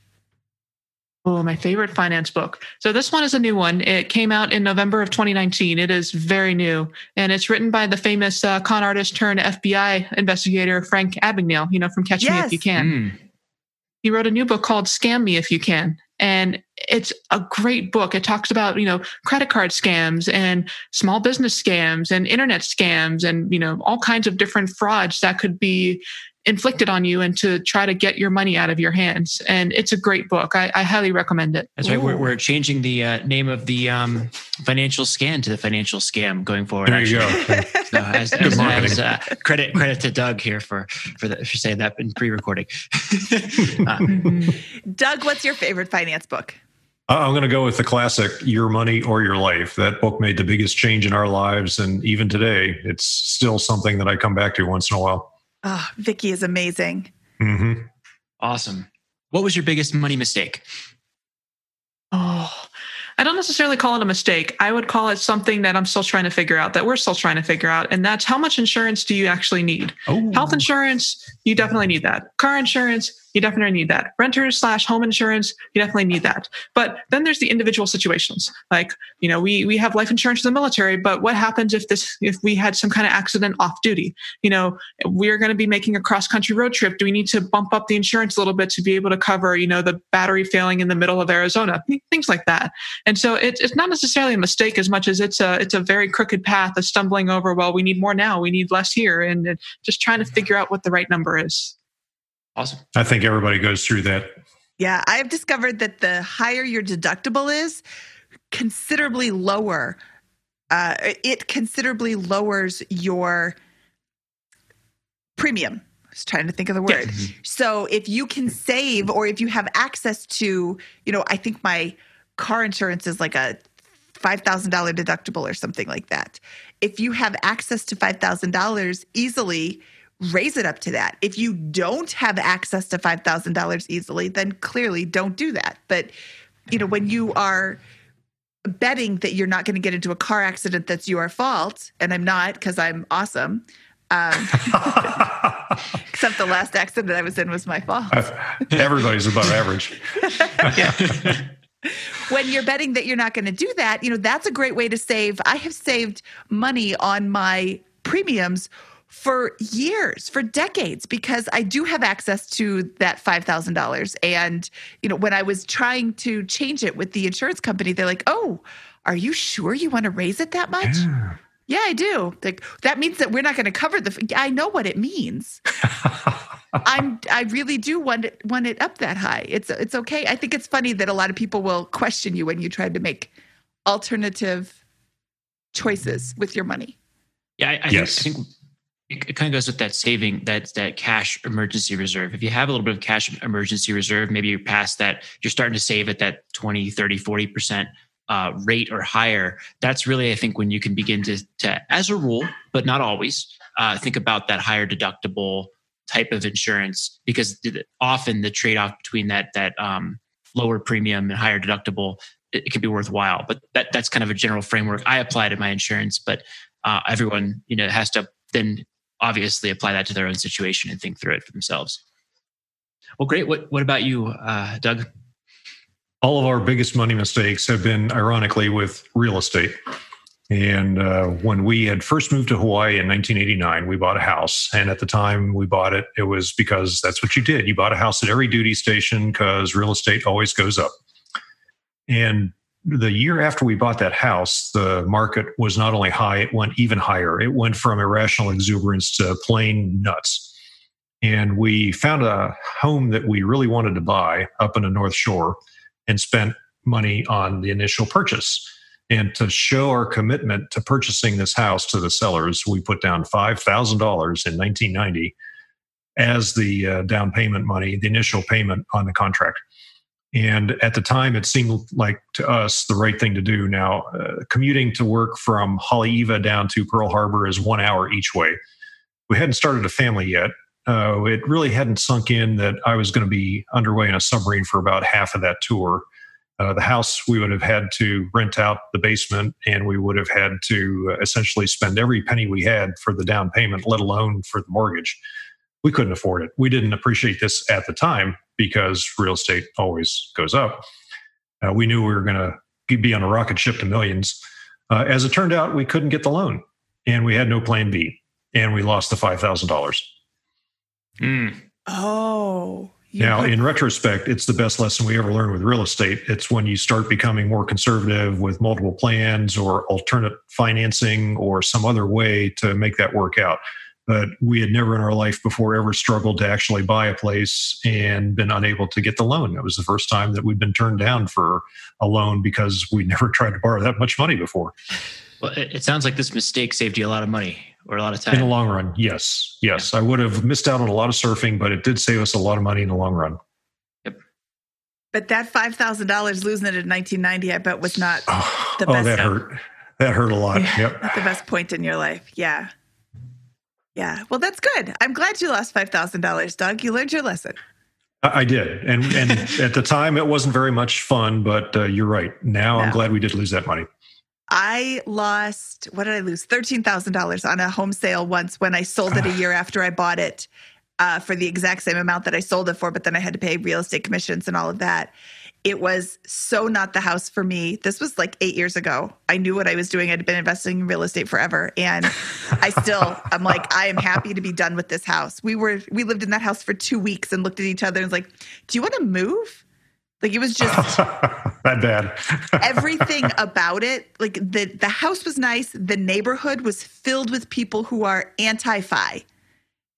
Oh, my favorite finance book. So this one is a new one. It came out in November of 2019. It is very new, and it's written by the famous uh, con artist turned FBI investigator Frank Abagnale. You know from Catch yes. Me If You Can. Mm. He wrote a new book called Scam Me If You Can, and it's a great book. It talks about you know credit card scams and small business scams and internet scams and you know all kinds of different frauds that could be inflicted on you and to try to get your money out of your hands. And it's a great book. I, I highly recommend it. That's right. We're, we're changing the uh, name of the um, financial scan to the financial scam going forward. There you actually. go. so as, as, as uh, credit credit to Doug here for for, the, for saying that in pre-recording. uh, Doug, what's your favorite finance book? Uh, I'm going to go with the classic Your Money or Your Life. That book made the biggest change in our lives. And even today, it's still something that I come back to once in a while. Oh, Vicki is amazing. Mm-hmm. Awesome. What was your biggest money mistake? Oh, I don't necessarily call it a mistake. I would call it something that I'm still trying to figure out, that we're still trying to figure out. And that's how much insurance do you actually need? Oh. Health insurance, you definitely need that. Car insurance, you definitely need that. Renters slash home insurance, you definitely need that. But then there's the individual situations. Like, you know, we we have life insurance in the military, but what happens if this if we had some kind of accident off duty? You know, we're going to be making a cross country road trip. Do we need to bump up the insurance a little bit to be able to cover, you know, the battery failing in the middle of Arizona? Things like that. And so it, it's not necessarily a mistake as much as it's a it's a very crooked path of stumbling over. Well, we need more now, we need less here, and just trying to figure out what the right number is. Awesome. I think everybody goes through that. Yeah, I've discovered that the higher your deductible is, considerably lower. Uh, it considerably lowers your premium. I was trying to think of the word. Yeah. So if you can save, or if you have access to, you know, I think my car insurance is like a $5,000 deductible or something like that. If you have access to $5,000 easily, raise it up to that. If you don't have access to $5,000 easily, then clearly don't do that. But, you know, when you are betting that you're not going to get into a car accident that's your fault, and I'm not because I'm awesome. Um, except the last accident I was in was my fault. Everybody's above average. when you're betting that you're not going to do that, you know, that's a great way to save. I have saved money on my premiums for years, for decades, because I do have access to that $5,000. And, you know, when I was trying to change it with the insurance company, they're like, oh, are you sure you want to raise it that much? Yeah. Yeah, I do. Like that means that we're not going to cover the. f- I know what it means. I'm. I really do want it. Want it up that high. It's. It's okay. I think it's funny that a lot of people will question you when you try to make alternative choices with your money. Yeah, I, I Yes. think, I think it, it kind of goes with that saving that that cash emergency reserve. If you have a little bit of cash emergency reserve, maybe you're past that, you're starting to save at that 20, 30, 40% uh, rate or higher. That's really, I think, when you can begin to, to as a rule, but not always, uh, think about that higher deductible type of insurance because often the trade-off between that that um, lower premium and higher deductible it, it can be worthwhile. But that that's kind of a general framework I apply to my insurance, but uh, everyone you know has to then obviously apply that to their own situation and think through it for themselves. Well, great. What what about you, uh, Doug? all of our biggest money mistakes have been ironically with real estate and uh, when we had first moved to hawaii in 1989 we bought a house and at the time we bought it it was because that's what you did you bought a house at every duty station because real estate always goes up and the year after we bought that house the market was not only high it went even higher it went from irrational exuberance to plain nuts and we found a home that we really wanted to buy up in the north shore and spent money on the initial purchase. And to show our commitment to purchasing this house to the sellers, we put down $5,000 in 1990 as the uh, down payment money, the initial payment on the contract. And at the time, it seemed like to us the right thing to do. Now, uh, commuting to work from Haleiwa down to Pearl Harbor is one hour each way. We hadn't started a family yet, uh, it really hadn't sunk in that I was going to be underway in a submarine for about half of that tour. Uh, the house, we would have had to rent out the basement and we would have had to uh, essentially spend every penny we had for the down payment, let alone for the mortgage. We couldn't afford it. We didn't appreciate this at the time because real estate always goes up. Uh, we knew we were going to be on a rocket ship to millions. Uh, as it turned out, we couldn't get the loan and we had no plan B and we lost the $5,000. Mm. Oh, Now, in retrospect, it's the best lesson we ever learned with real estate. It's when you start becoming more conservative with multiple plans or alternate financing or some other way to make that work out. But we had never in our life before ever struggled to actually buy a place and been unable to get the loan. That was the first time that we'd been turned down for a loan because we never tried to borrow that much money before. Well, it, it sounds like this mistake saved you a lot of money or a lot of time. In the long run, yes. Yes. I would have missed out on a lot of surfing, but it did save us a lot of money in the long run. Yep. But that five thousand dollars losing it in 1990, I bet was not Oh, The best. oh, that hurt. That hurt a lot. Yeah. Yep. not the best point in your life. Yeah, yeah. Well, that's good. I'm glad you lost five thousand dollars, Doug. You learned your lesson. I did, and and at the time it wasn't very much fun. But uh, you're right. Now I'm glad we did lose that money. I lost what did I lose? Thirteen thousand dollars on a home sale once when I sold it a year after I bought it. uh, for the exact same amount that I sold it for, but then I had to pay real estate commissions and all of that. It was so not the house for me. This was like eight years ago. I knew what I was doing. I'd been investing in real estate forever. And I still, I'm like, I am happy to be done with this house. We were, we lived in that house for two weeks and looked at each other and was like, do you want to move? Like it was just that bad. everything about it. Like the the house was nice. The neighborhood was filled with people who are anti-fi.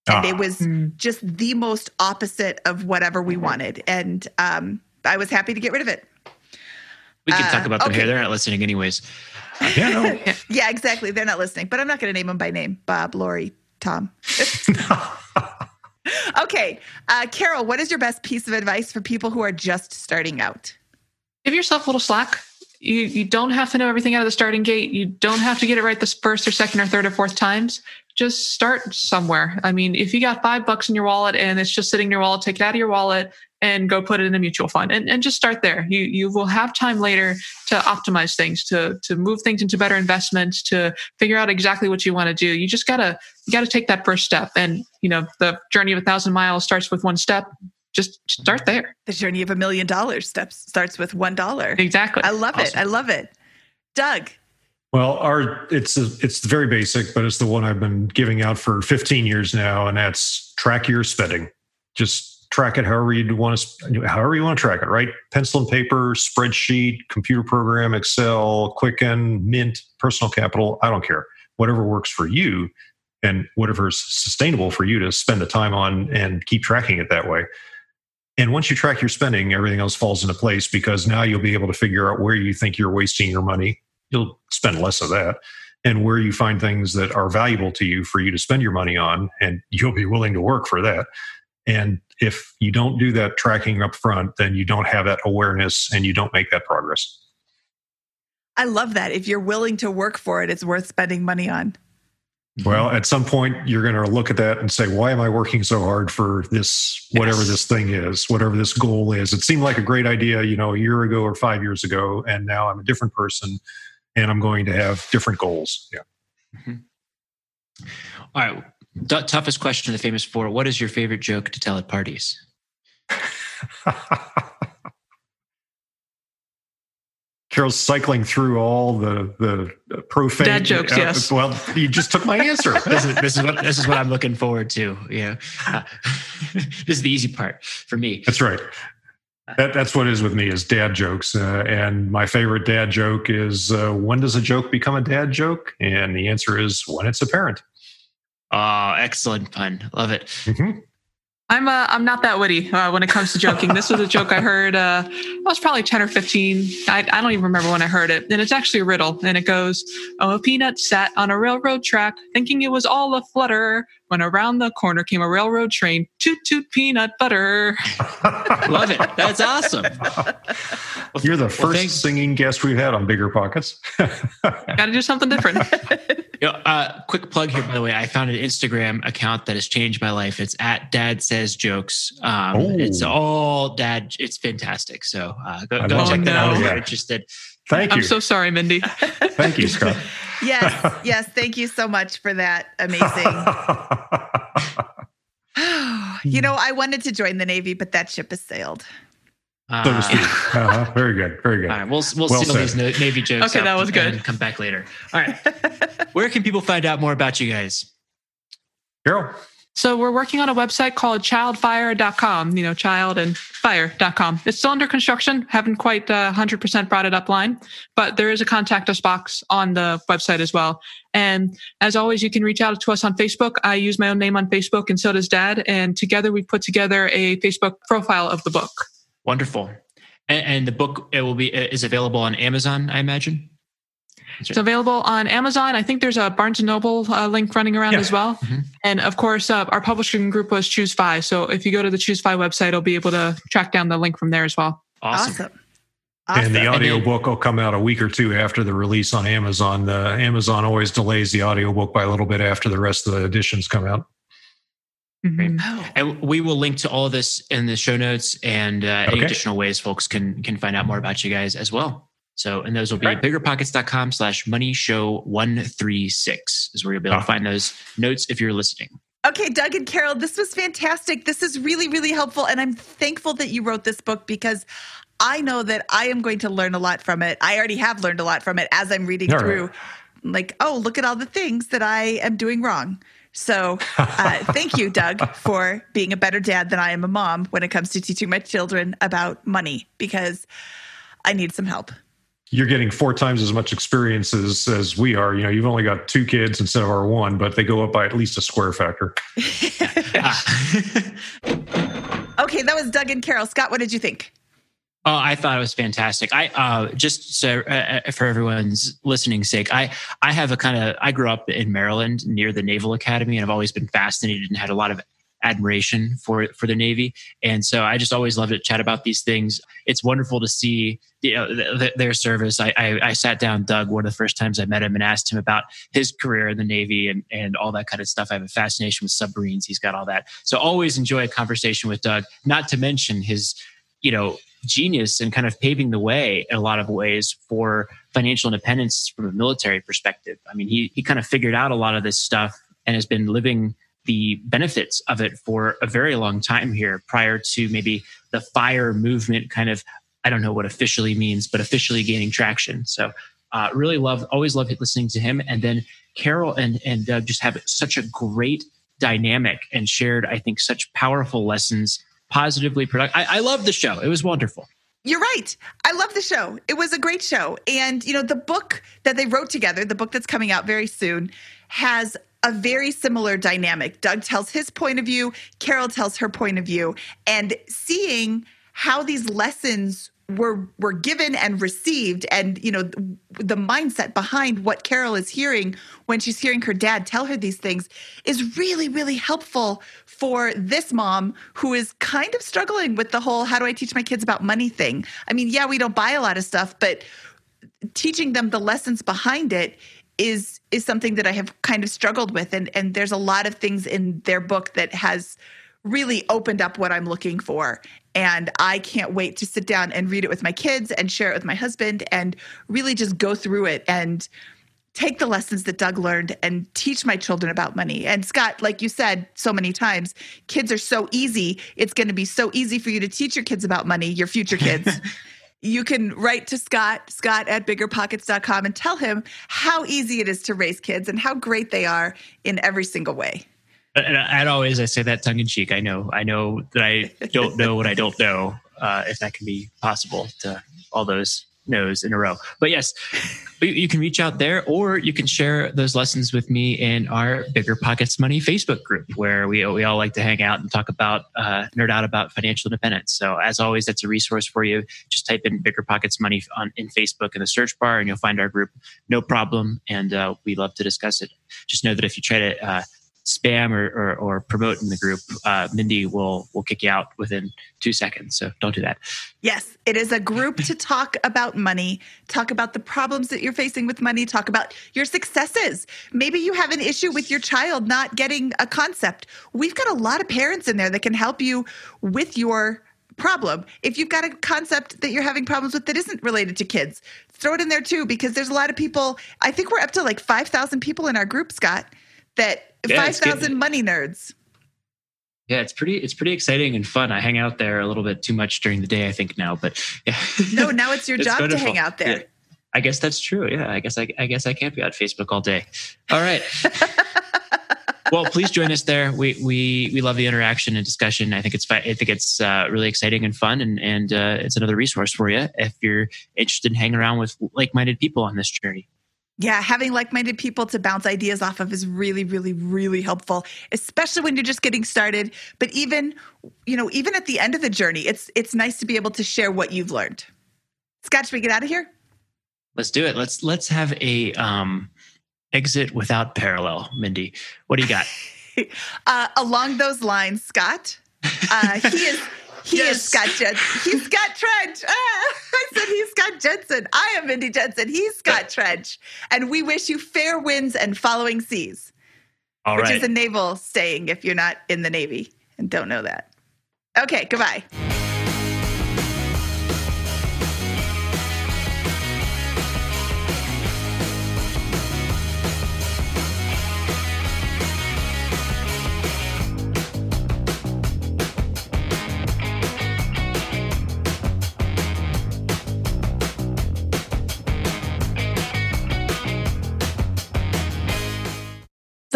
And Ah. it was just the most opposite of whatever we wanted. And um, I was happy to get rid of it. We can Uh, talk about them okay. here. They're not listening anyways. yeah, no. Yeah, exactly. They're not listening, but I'm not going to name them by name. Bob, Lori, Tom. okay, uh, Carol, what is your best piece of advice for people who are just starting out? give yourself a little slack. You you don't have to know everything out of the starting gate. You don't have to get it right the first or second or third or fourth times. Just start somewhere. I mean, if you got five bucks in your wallet and it's just sitting in your wallet, take it out of your wallet and go put it in a mutual fund and, and just start there. You you will have time later to optimize things, to to move things into better investments, to figure out exactly what you want to do. You just gotta you gotta take that first step. And you know, the journey of a thousand miles starts with one step. Just start there. The journey of a million dollars steps starts with one dollar. Exactly. I love it. I love it. Doug, Well, our it's it's very basic, but it's the one I've been giving out for 15 years now, and that's track your spending. Just track it however you want to, however you want to track it. Right? Pencil and paper, spreadsheet, computer program, Excel, Quicken, Mint, Personal Capital. I don't care. Whatever works for you, and whatever is sustainable for you to spend the time on, and keep tracking it that way. And once you track your spending, everything else falls into place because now you'll be able to figure out where you think you're wasting your money you'll spend less of that and where you find things that are valuable to you for you to spend your money on and you'll be willing to work for that and if you don't do that tracking up front then you don't have that awareness and you don't make that progress I love that. If you're willing to work for it, it's worth spending money on. well at some point you're going to look at that and say why am i working so hard for this whatever Yes. this thing is whatever this goal is it seemed like a great idea you know a year ago or five years ago and now i'm a different person and i'm going to have different goals yeah mm-hmm. All right. T- toughest question of the famous four. What is your favorite joke to tell at parties? Carol's cycling through all the the profane Dad jokes, uh, yes. Well, you just took my answer. This is, this is what this is what I'm looking forward to. Yeah, Uh, this is the easy part for me. That's right. That, that's what is with me is dad jokes. Uh, and my favorite dad joke is uh, when does a joke become a dad joke? And the answer is when it's apparent. Oh, excellent pun. Love it. Mhm. I'm uh, I'm not that witty uh, when it comes to joking. This was a joke I heard. Uh, I was probably ten or fifteen. I, I don't even remember when I heard it. And it's actually a riddle. And it goes, "Oh, a peanut sat on a railroad track, thinking it was all a flutter. When around the corner came a railroad train. Toot toot peanut butter." Love it. That's awesome. You're the first thanks. singing guest we've had on Bigger Pockets. Got to do something different. You know, uh, quick plug here, by the way. I found an Instagram account that has changed my life. It's at Dad Says Jokes. Um, Oh. It's all dad. It's fantastic. So uh, go, go check that out Oh, if you're interested. Thank you. I'm so sorry, Mindy. Thank you, Scott. Yes, yes. Thank you so much for that. Amazing. you know, I wanted to join the Navy, but that ship has sailed. Uh, speak. Uh-huh. Very good. Very good. All right, we'll we'll Well seal these Navy jokes. Okay, up that was good. And come back later. All right. Where can people find out more about you guys? Carol. So we're working on a website called childfire.com, you know, child and fire.com. It's still under construction. Haven't quite uh, 100% brought it up line, but there is a contact us box on the website as well. And as always, you can reach out to us on Facebook. I use my own name on Facebook and so does dad. And together we've put together a Facebook profile of the book. Wonderful. And, and the book it will be is available on Amazon, I imagine. It's available on Amazon. I think there's a Barnes and Noble uh, link running around Yeah. as well. Mhm. And of course, uh, our publishing group was ChooseFI. So if you go to the ChooseFI website, I'll be able to track down the link from there as well. Awesome. Awesome. Awesome. And the And audio book will come out a week or two after the release on Amazon. The Amazon always delays the audio book by a little bit after the rest of the editions come out. Mhm. Oh. And we will link to all of this in the show notes and uh, any additional ways folks can can find out more about you guys as well. So, and those will be Right. biggerpockets.com slash money show 136 is where you'll be able to find those notes if you're listening. Okay, Doug and Carol, this was fantastic. This is really, really helpful. And I'm thankful that you wrote this book because I know that I am going to learn a lot from it. I already have learned a lot from it as I'm reading All through. right. Like, oh, look at all the things that I am doing wrong. So, uh, thank you, Doug, for being a better dad than I am a mom when it comes to teaching my children about money because I need some help. You're getting four times as much experience as, as we are. You know, you've only got two kids instead of our one, but they go up by at least a square factor. Okay, that was Doug and Carol. Scott, what did you think? Oh, I thought it was fantastic. I uh, just so uh, for everyone's listening sake, I I have a kind of I grew up in Maryland near the Naval Academy, and I've always been fascinated and had a lot of admiration for for the Navy, and so I just always love to chat about these things. It's wonderful to see their service. I, I I sat down Doug one of the first times I met him and asked him about his career in the Navy and and all that kind of stuff. I have a fascination with submarines. He's got all that, so always enjoy a conversation with Doug. Not to mention his you know genius and kind of paving the way in a lot of ways for financial independence from a military perspective. I mean, he he kind of figured out a lot of this stuff and has been living the benefits of it for a very long time here prior to maybe the fire movement kind of I don't know what officially means, but officially gaining traction. So uh, really love, always love listening to him. And then Carol and and Doug just have such a great dynamic and shared, I think, such powerful lessons, positively productive. I, I love the show. It was wonderful. You're right. I love the show. It was a great show. And, you know, the book that they wrote together, the book that's coming out very soon, has a very similar dynamic. Doug tells his point of view, Carol tells her point of view, and seeing how these lessons were were given and received and you know the mindset behind what Carol is hearing when she's hearing her dad tell her these things is really really helpful for this mom who is kind of struggling with the whole how do I teach my kids about money thing. I mean, yeah, we don't buy a lot of stuff, but teaching them the lessons behind it is is something that I have kind of struggled with and and there's a lot of things in their book that has really opened up what I'm looking for. And I can't wait to sit down and read it with my kids and share it with my husband and really just go through it and take the lessons that Doug learned and teach my children about money. And Scott, like you said so many times, kids are so easy. It's going to be so easy for you to teach your kids about money, your future kids. you can write to Scott, Scott at biggerpockets.com, and tell him how easy it is to raise kids and how great they are in every single way. And always I say that tongue in cheek. I know I know that I don't know what I don't know. Uh, if that can be possible to all those no's in a row. But yes, you, can reach out there, or you can share those lessons with me in our Bigger Pockets Money Facebook group, where we we all like to hang out and talk about uh, nerd out about financial independence. So as always, that's a resource for you. Just type in Bigger Pockets Money on in Facebook in the search bar, and you'll find our group. No problem, and uh, we love to discuss it. Just know that if you try to uh, spam or, or, or, promote in the group, uh, Mindy will will kick you out within two seconds. So don't do that. Yes, it is a group to talk about money, talk about the problems that you're facing with money, talk about your successes. Maybe you have an issue with your child not getting a concept. We've got a lot of parents in there that can help you with your problem. If you've got a concept that you're having problems with that isn't related to kids, throw it in there too because there's a lot of people. I think we're up to like 5,000 people in our group, Scott, that Yeah, five it's getting- thousand money nerds. Yeah, it's pretty it's pretty exciting and fun. I hang out there a little bit too much during the day, I think now, but yeah. No, now it's your It's job to hang out there. Yeah. I guess that's true. Yeah, I guess I, I guess I can't be on Facebook all day. All right. well, please join us there. We we we love the interaction and discussion. I think it's I think it's uh, really exciting and fun, and and uh, it's another resource for you if you're interested in hanging around with like-minded people on this journey. Yeah, having like-minded people to bounce ideas off of is really, really, really helpful, especially when you're just getting started. But even, you know, even at the end of the journey, it's it's nice to be able to share what you've learned. Scott, should we get out of here? Let's do it. Let's let's have a um, exit without parallel. Mindy, what do you got? Uh, along those lines, Scott, uh, he is he is Yes. Scott Jensen. He's Scott Trench. Ah, I said he's Scott Jensen. I am Mindy Jensen. He's Scott Trench, and we wish you fair winds and following seas. All which right. is a naval saying if you're not in the Navy and don't know that. Okay, goodbye.